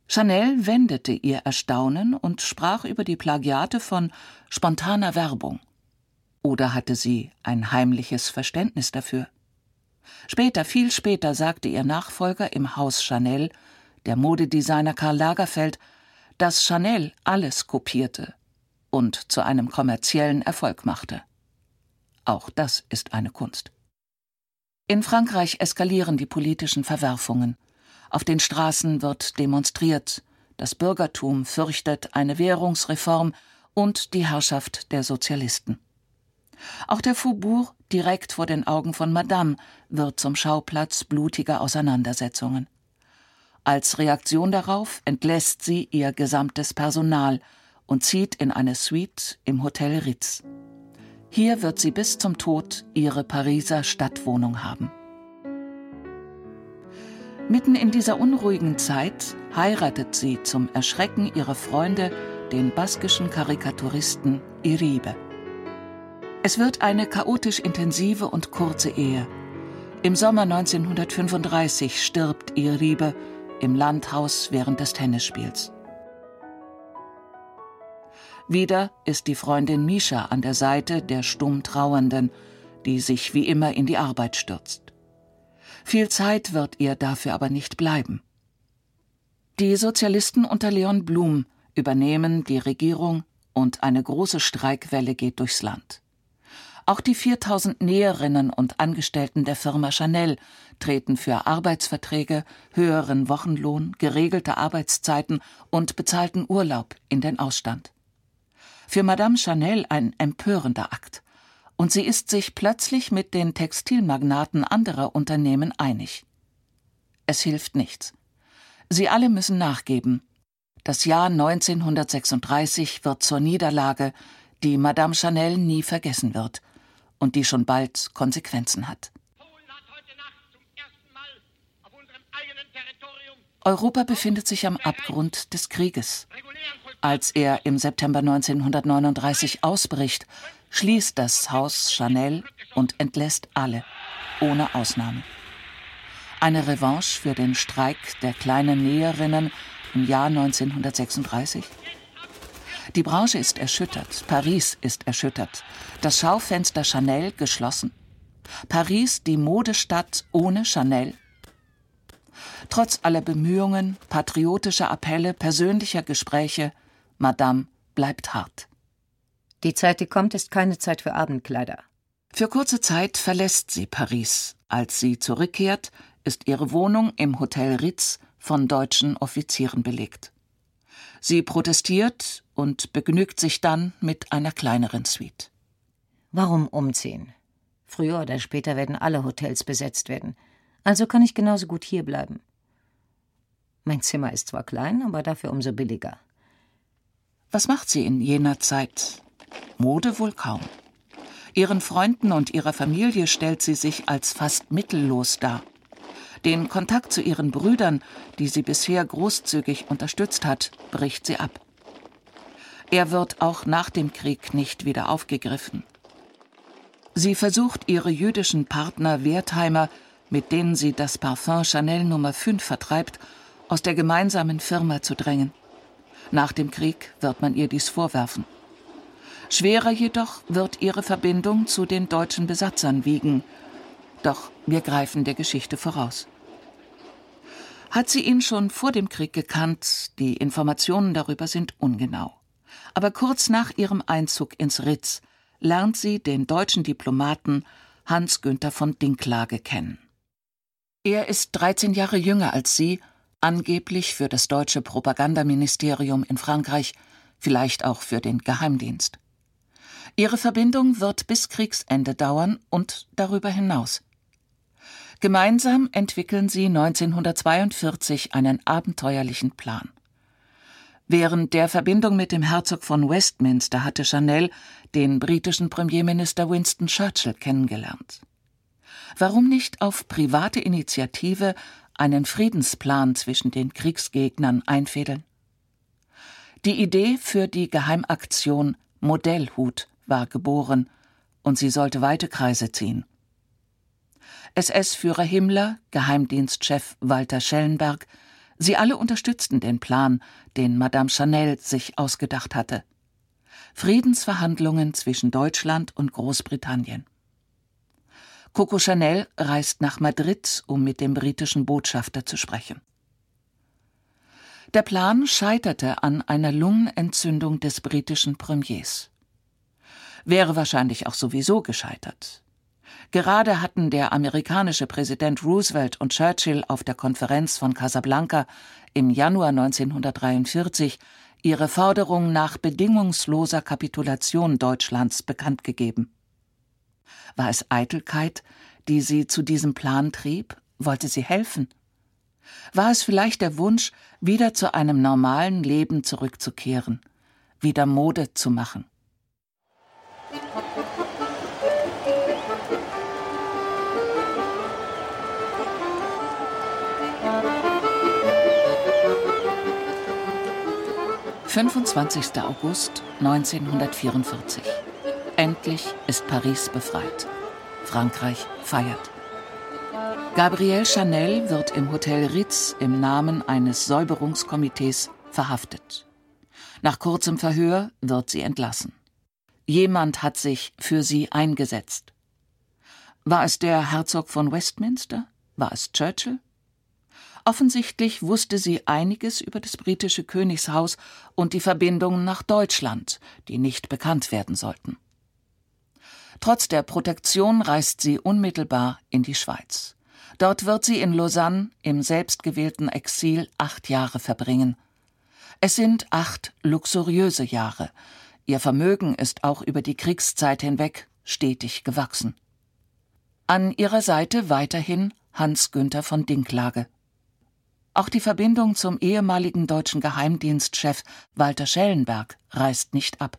Chanel wendete ihr Erstaunen und sprach über die Plagiate von spontaner Werbung. Oder hatte sie ein heimliches Verständnis dafür? Später, viel später, sagte ihr Nachfolger im Haus Chanel, der Modedesigner Karl Lagerfeld, dass Chanel alles kopierte und zu einem kommerziellen Erfolg machte. Auch das ist eine Kunst. In Frankreich eskalieren die politischen Verwerfungen. Auf den Straßen wird demonstriert. Das Bürgertum fürchtet eine Währungsreform und die Herrschaft der Sozialisten. Auch der Faubourg, direkt vor den Augen von Madame, wird zum Schauplatz blutiger Auseinandersetzungen. Als Reaktion darauf entlässt sie ihr gesamtes Personal und zieht in eine Suite im Hotel Ritz. Hier wird sie bis zum Tod ihre Pariser Stadtwohnung haben. Mitten in dieser unruhigen Zeit heiratet sie zum Erschrecken ihrer Freunde den baskischen Karikaturisten Iribe. Es wird eine chaotisch intensive und kurze Ehe. Im Sommer 1935 stirbt Iribe im Landhaus während des Tennisspiels. Wieder ist die Freundin Misha an der Seite der stumm Trauernden, die sich wie immer in die Arbeit stürzt. Viel Zeit wird ihr dafür aber nicht bleiben. Die Sozialisten unter Leon Blum übernehmen die Regierung und eine große Streikwelle geht durchs Land. Auch die 4000 Näherinnen und Angestellten der Firma Chanel treten für Arbeitsverträge, höheren Wochenlohn, geregelte Arbeitszeiten und bezahlten Urlaub in den Ausstand. Für Madame Chanel ein empörender Akt und sie ist sich plötzlich mit den Textilmagnaten anderer Unternehmen einig. Es hilft nichts. Sie alle müssen nachgeben. Das Jahr 1936 wird zur Niederlage, die Madame Chanel nie vergessen wird und die schon bald Konsequenzen hat. Europa befindet sich am Abgrund des Krieges. Als er im September 1939 ausbricht, schließt das Haus Chanel und entlässt alle, ohne Ausnahme. Eine Revanche für den Streik der kleinen Näherinnen im Jahr 1936? Die Branche ist erschüttert, Paris ist erschüttert, das Schaufenster Chanel geschlossen. Paris die Modestadt ohne Chanel. Trotz aller Bemühungen, patriotischer Appelle, persönlicher Gespräche, Madame bleibt hart. Die Zeit, die kommt, ist keine Zeit für Abendkleider. Für kurze Zeit verlässt sie Paris. Als sie zurückkehrt, ist ihre Wohnung im Hotel Ritz von deutschen Offizieren belegt. Sie protestiert und begnügt sich dann mit einer kleineren Suite. Warum umziehen? Früher oder später werden alle Hotels besetzt werden. Also kann ich genauso gut hier bleiben. Mein Zimmer ist zwar klein, aber dafür umso billiger. Was macht sie in jener Zeit? Mode wohl kaum. Ihren Freunden und ihrer Familie stellt sie sich als fast mittellos dar. Den Kontakt zu ihren Brüdern, die sie bisher großzügig unterstützt hat, bricht sie ab. Er wird auch nach dem Krieg nicht wieder aufgegriffen. Sie versucht, ihre jüdischen Partner Wertheimer, mit denen sie das Parfum Chanel Nummer 5 vertreibt, aus der gemeinsamen Firma zu drängen. Nach dem Krieg wird man ihr dies vorwerfen. Schwerer jedoch wird ihre Verbindung zu den deutschen Besatzern wiegen. Doch wir greifen der Geschichte voraus. Hat sie ihn schon vor dem Krieg gekannt, die Informationen darüber sind ungenau. Aber kurz nach ihrem Einzug ins Ritz lernt sie den deutschen Diplomaten Hans Günther von Dinklage kennen. Er ist 13 Jahre jünger als sie, angeblich für das deutsche Propagandaministerium in Frankreich, vielleicht auch für den Geheimdienst. Ihre Verbindung wird bis Kriegsende dauern und darüber hinaus. Gemeinsam entwickeln sie 1942 einen abenteuerlichen Plan. Während der Verbindung mit dem Herzog von Westminster hatte Chanel den britischen Premierminister Winston Churchill kennengelernt. Warum nicht auf private Initiative einen Friedensplan zwischen den Kriegsgegnern einfädeln? Die Idee für die Geheimaktion Modellhut war geboren, und sie sollte weite Kreise ziehen. SS-Führer Himmler, Geheimdienstchef Walter Schellenberg, sie alle unterstützten den Plan, den Madame Chanel sich ausgedacht hatte. Friedensverhandlungen zwischen Deutschland und Großbritannien. Coco Chanel reist nach Madrid, um mit dem britischen Botschafter zu sprechen. Der Plan scheiterte an einer Lungenentzündung des britischen Premiers wäre wahrscheinlich auch sowieso gescheitert. Gerade hatten der amerikanische Präsident Roosevelt und Churchill auf der Konferenz von Casablanca im Januar 1943 ihre Forderung nach bedingungsloser Kapitulation Deutschlands bekannt gegeben. War es Eitelkeit, die sie zu diesem Plan trieb? Wollte sie helfen? War es vielleicht der Wunsch, wieder zu einem normalen Leben zurückzukehren, wieder Mode zu machen? 25. August 1944. Endlich ist Paris befreit. Frankreich feiert. Gabrielle Chanel wird im Hotel Ritz im Namen eines Säuberungskomitees verhaftet. Nach kurzem Verhör wird sie entlassen. Jemand hat sich für sie eingesetzt. War es der Herzog von Westminster? War es Churchill? Offensichtlich wusste sie einiges über das britische Königshaus und die Verbindungen nach Deutschland, die nicht bekannt werden sollten. Trotz der Protektion reist sie unmittelbar in die Schweiz. Dort wird sie in Lausanne im selbstgewählten Exil acht Jahre verbringen. Es sind acht luxuriöse Jahre. Ihr Vermögen ist auch über die Kriegszeit hinweg stetig gewachsen. An ihrer Seite weiterhin Hans Günther von Dinklage. Auch die Verbindung zum ehemaligen deutschen Geheimdienstchef Walter Schellenberg reißt nicht ab.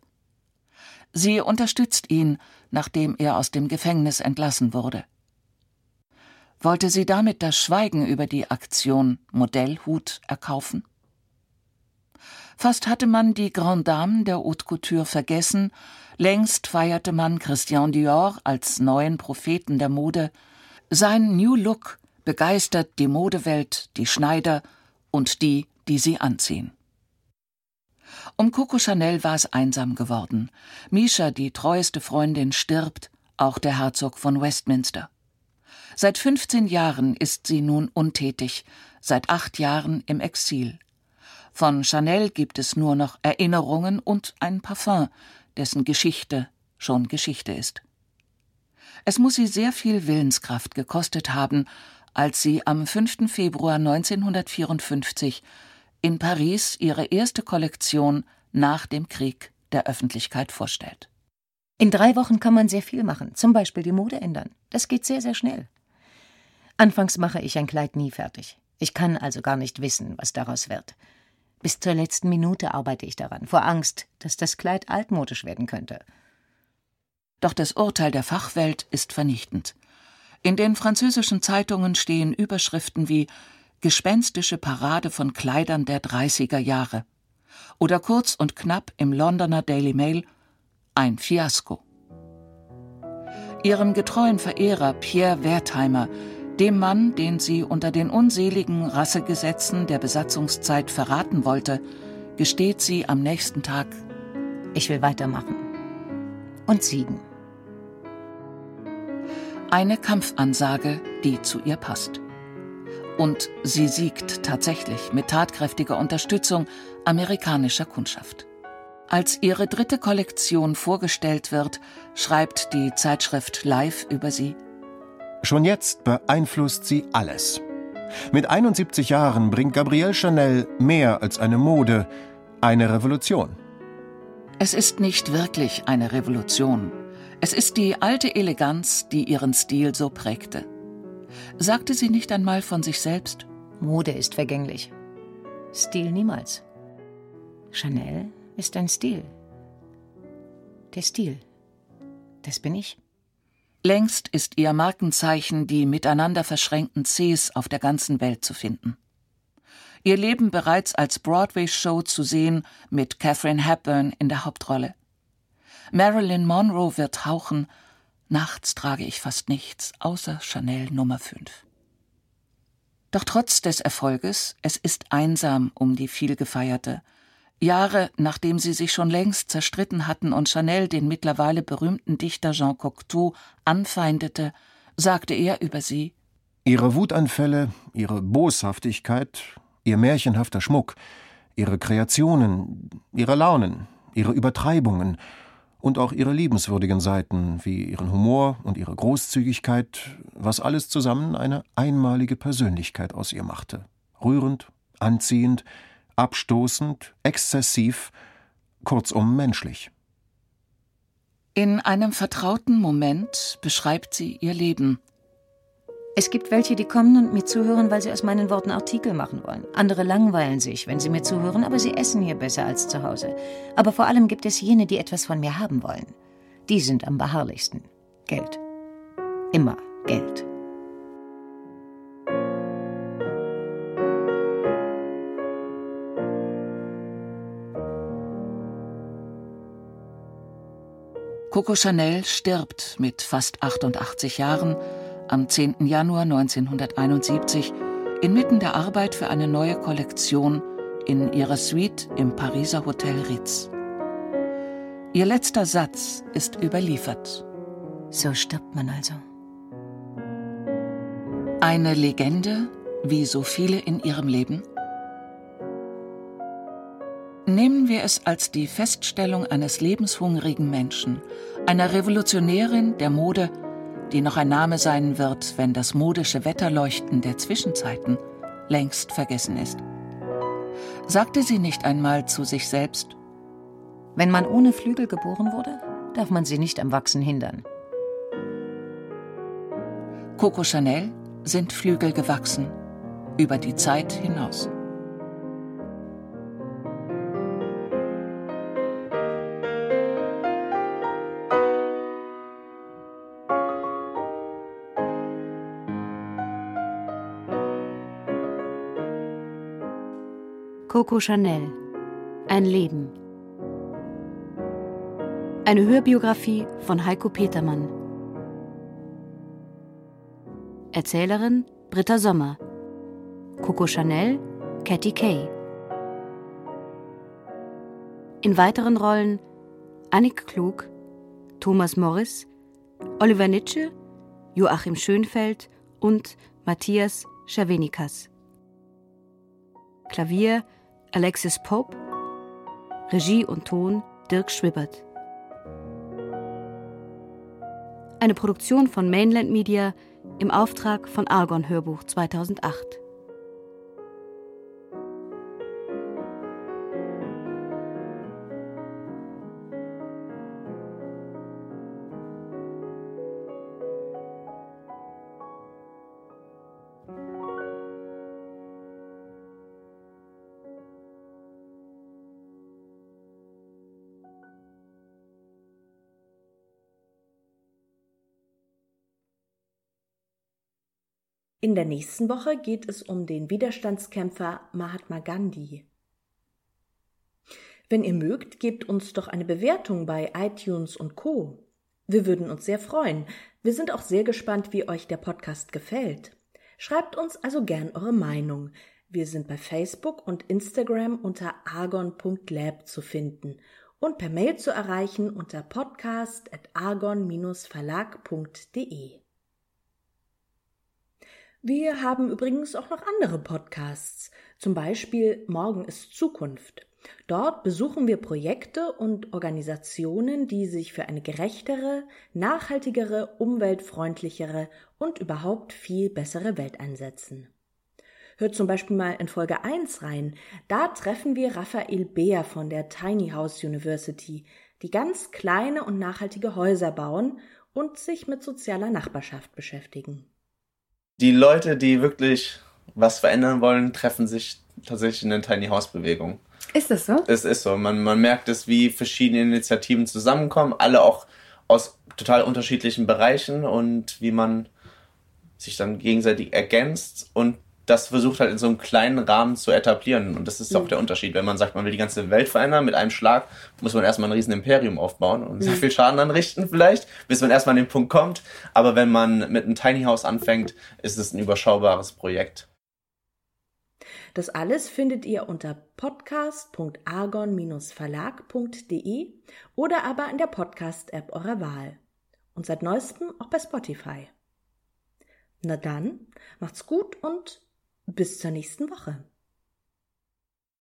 Sie unterstützt ihn, nachdem er aus dem Gefängnis entlassen wurde. Wollte sie damit das Schweigen über die Aktion Modellhut erkaufen? Fast hatte man die Grande Dame der Haute Couture vergessen, längst feierte man Christian Dior als neuen Propheten der Mode. Sein New Look begeistert die Modewelt, die Schneider und die, die sie anziehen. Um Coco Chanel war es einsam geworden. Misha, die treueste Freundin, stirbt, auch der Herzog von Westminster. Seit 15 Jahren ist sie nun untätig, seit acht Jahren im Exil. Von Chanel gibt es nur noch Erinnerungen und ein Parfum, dessen Geschichte schon Geschichte ist. Es muss sie sehr viel Willenskraft gekostet haben, als sie am 5. Februar 1954 in Paris ihre erste Kollektion nach dem Krieg der Öffentlichkeit vorstellt. In drei Wochen kann man sehr viel machen, zum Beispiel die Mode ändern. Das geht sehr, sehr schnell. Anfangs mache ich ein Kleid nie fertig. Ich kann also gar nicht wissen, was daraus wird. Bis zur letzten Minute arbeite ich daran, vor Angst, dass das Kleid altmodisch werden könnte. Doch das Urteil der Fachwelt ist vernichtend. In den französischen Zeitungen stehen Überschriften wie Gespenstische Parade von Kleidern der 30er Jahre oder kurz und knapp im Londoner Daily Mail ein Fiasko. Ihrem getreuen Verehrer Pierre Wertheimer dem Mann, den sie unter den unseligen Rassegesetzen der Besatzungszeit verraten wollte, gesteht sie am nächsten Tag Ich will weitermachen. Und siegen. Eine Kampfansage, die zu ihr passt. Und sie siegt tatsächlich mit tatkräftiger Unterstützung amerikanischer Kundschaft. Als ihre dritte Kollektion vorgestellt wird, schreibt die Zeitschrift Live über sie Schon jetzt beeinflusst sie alles. Mit 71 Jahren bringt Gabrielle Chanel mehr als eine Mode, eine Revolution. Es ist nicht wirklich eine Revolution. Es ist die alte Eleganz, die ihren Stil so prägte. Sagte sie nicht einmal von sich selbst? Mode ist vergänglich. Stil niemals. Chanel ist ein Stil. Der Stil. Das bin ich. Längst ist ihr Markenzeichen die miteinander verschränkten Cs auf der ganzen Welt zu finden. Ihr Leben bereits als Broadway-Show zu sehen mit Catherine Hepburn in der Hauptrolle. Marilyn Monroe wird hauchen, nachts trage ich fast nichts, außer Chanel Nummer 5. Doch trotz des Erfolges, es ist einsam um die vielgefeierte, Jahre nachdem sie sich schon längst zerstritten hatten und Chanel den mittlerweile berühmten Dichter Jean Cocteau anfeindete, sagte er über sie Ihre Wutanfälle, ihre Boshaftigkeit, ihr märchenhafter Schmuck, ihre Kreationen, ihre Launen, ihre Übertreibungen und auch ihre liebenswürdigen Seiten wie ihren Humor und ihre Großzügigkeit, was alles zusammen eine einmalige Persönlichkeit aus ihr machte. Rührend, anziehend, abstoßend, exzessiv, kurzum menschlich. In einem vertrauten Moment beschreibt sie ihr Leben. Es gibt welche, die kommen und mir zuhören, weil sie aus meinen Worten Artikel machen wollen. Andere langweilen sich, wenn sie mir zuhören, aber sie essen hier besser als zu Hause. Aber vor allem gibt es jene, die etwas von mir haben wollen. Die sind am beharrlichsten. Geld. Immer Geld. Coco Chanel stirbt mit fast 88 Jahren am 10. Januar 1971 inmitten der Arbeit für eine neue Kollektion in ihrer Suite im Pariser Hotel Ritz. Ihr letzter Satz ist überliefert. So stirbt man also. Eine Legende, wie so viele in ihrem Leben? Nehmen wir es als die Feststellung eines lebenshungrigen Menschen, einer Revolutionärin der Mode, die noch ein Name sein wird, wenn das modische Wetterleuchten der Zwischenzeiten längst vergessen ist. Sagte sie nicht einmal zu sich selbst, Wenn man ohne Flügel geboren wurde, darf man sie nicht am Wachsen hindern. Coco Chanel sind Flügel gewachsen, über die Zeit hinaus. Coco Chanel. Ein Leben. Eine Hörbiografie von Heiko Petermann. Erzählerin Britta Sommer. Coco Chanel Cathy Kay. In weiteren Rollen Annik Klug Thomas Morris Oliver Nitsche Joachim Schönfeld und Matthias Schavenikas. Klavier Alexis Pope, Regie und Ton Dirk Schwibbert. Eine Produktion von Mainland Media im Auftrag von Argon Hörbuch 2008. In der nächsten Woche geht es um den Widerstandskämpfer Mahatma Gandhi. Wenn ihr mögt, gebt uns doch eine Bewertung bei iTunes und Co. Wir würden uns sehr freuen. Wir sind auch sehr gespannt, wie euch der Podcast gefällt. Schreibt uns also gern eure Meinung. Wir sind bei Facebook und Instagram unter argon.lab zu finden und per Mail zu erreichen unter podcast.argon-verlag.de. Wir haben übrigens auch noch andere Podcasts, zum Beispiel Morgen ist Zukunft. Dort besuchen wir Projekte und Organisationen, die sich für eine gerechtere, nachhaltigere, umweltfreundlichere und überhaupt viel bessere Welt einsetzen. Hört zum Beispiel mal in Folge 1 rein. Da treffen wir Raphael Beer von der Tiny House University, die ganz kleine und nachhaltige Häuser bauen und sich mit sozialer Nachbarschaft beschäftigen die Leute, die wirklich was verändern wollen, treffen sich tatsächlich in der Tiny House Bewegung. Ist das so? Es ist so. Man, man merkt es, wie verschiedene Initiativen zusammenkommen, alle auch aus total unterschiedlichen Bereichen und wie man sich dann gegenseitig ergänzt und das versucht halt in so einem kleinen Rahmen zu etablieren. Und das ist auch mhm. der Unterschied. Wenn man sagt, man will die ganze Welt verändern, mit einem Schlag muss man erstmal ein riesen Imperium aufbauen und sehr mhm. viel Schaden anrichten vielleicht, bis man erstmal an den Punkt kommt. Aber wenn man mit einem Tiny House anfängt, ist es ein überschaubares Projekt. Das alles findet ihr unter podcast.argon-verlag.de oder aber in der Podcast-App eurer Wahl. Und seit neuestem auch bei Spotify. Na dann, macht's gut und bis zur nächsten Woche.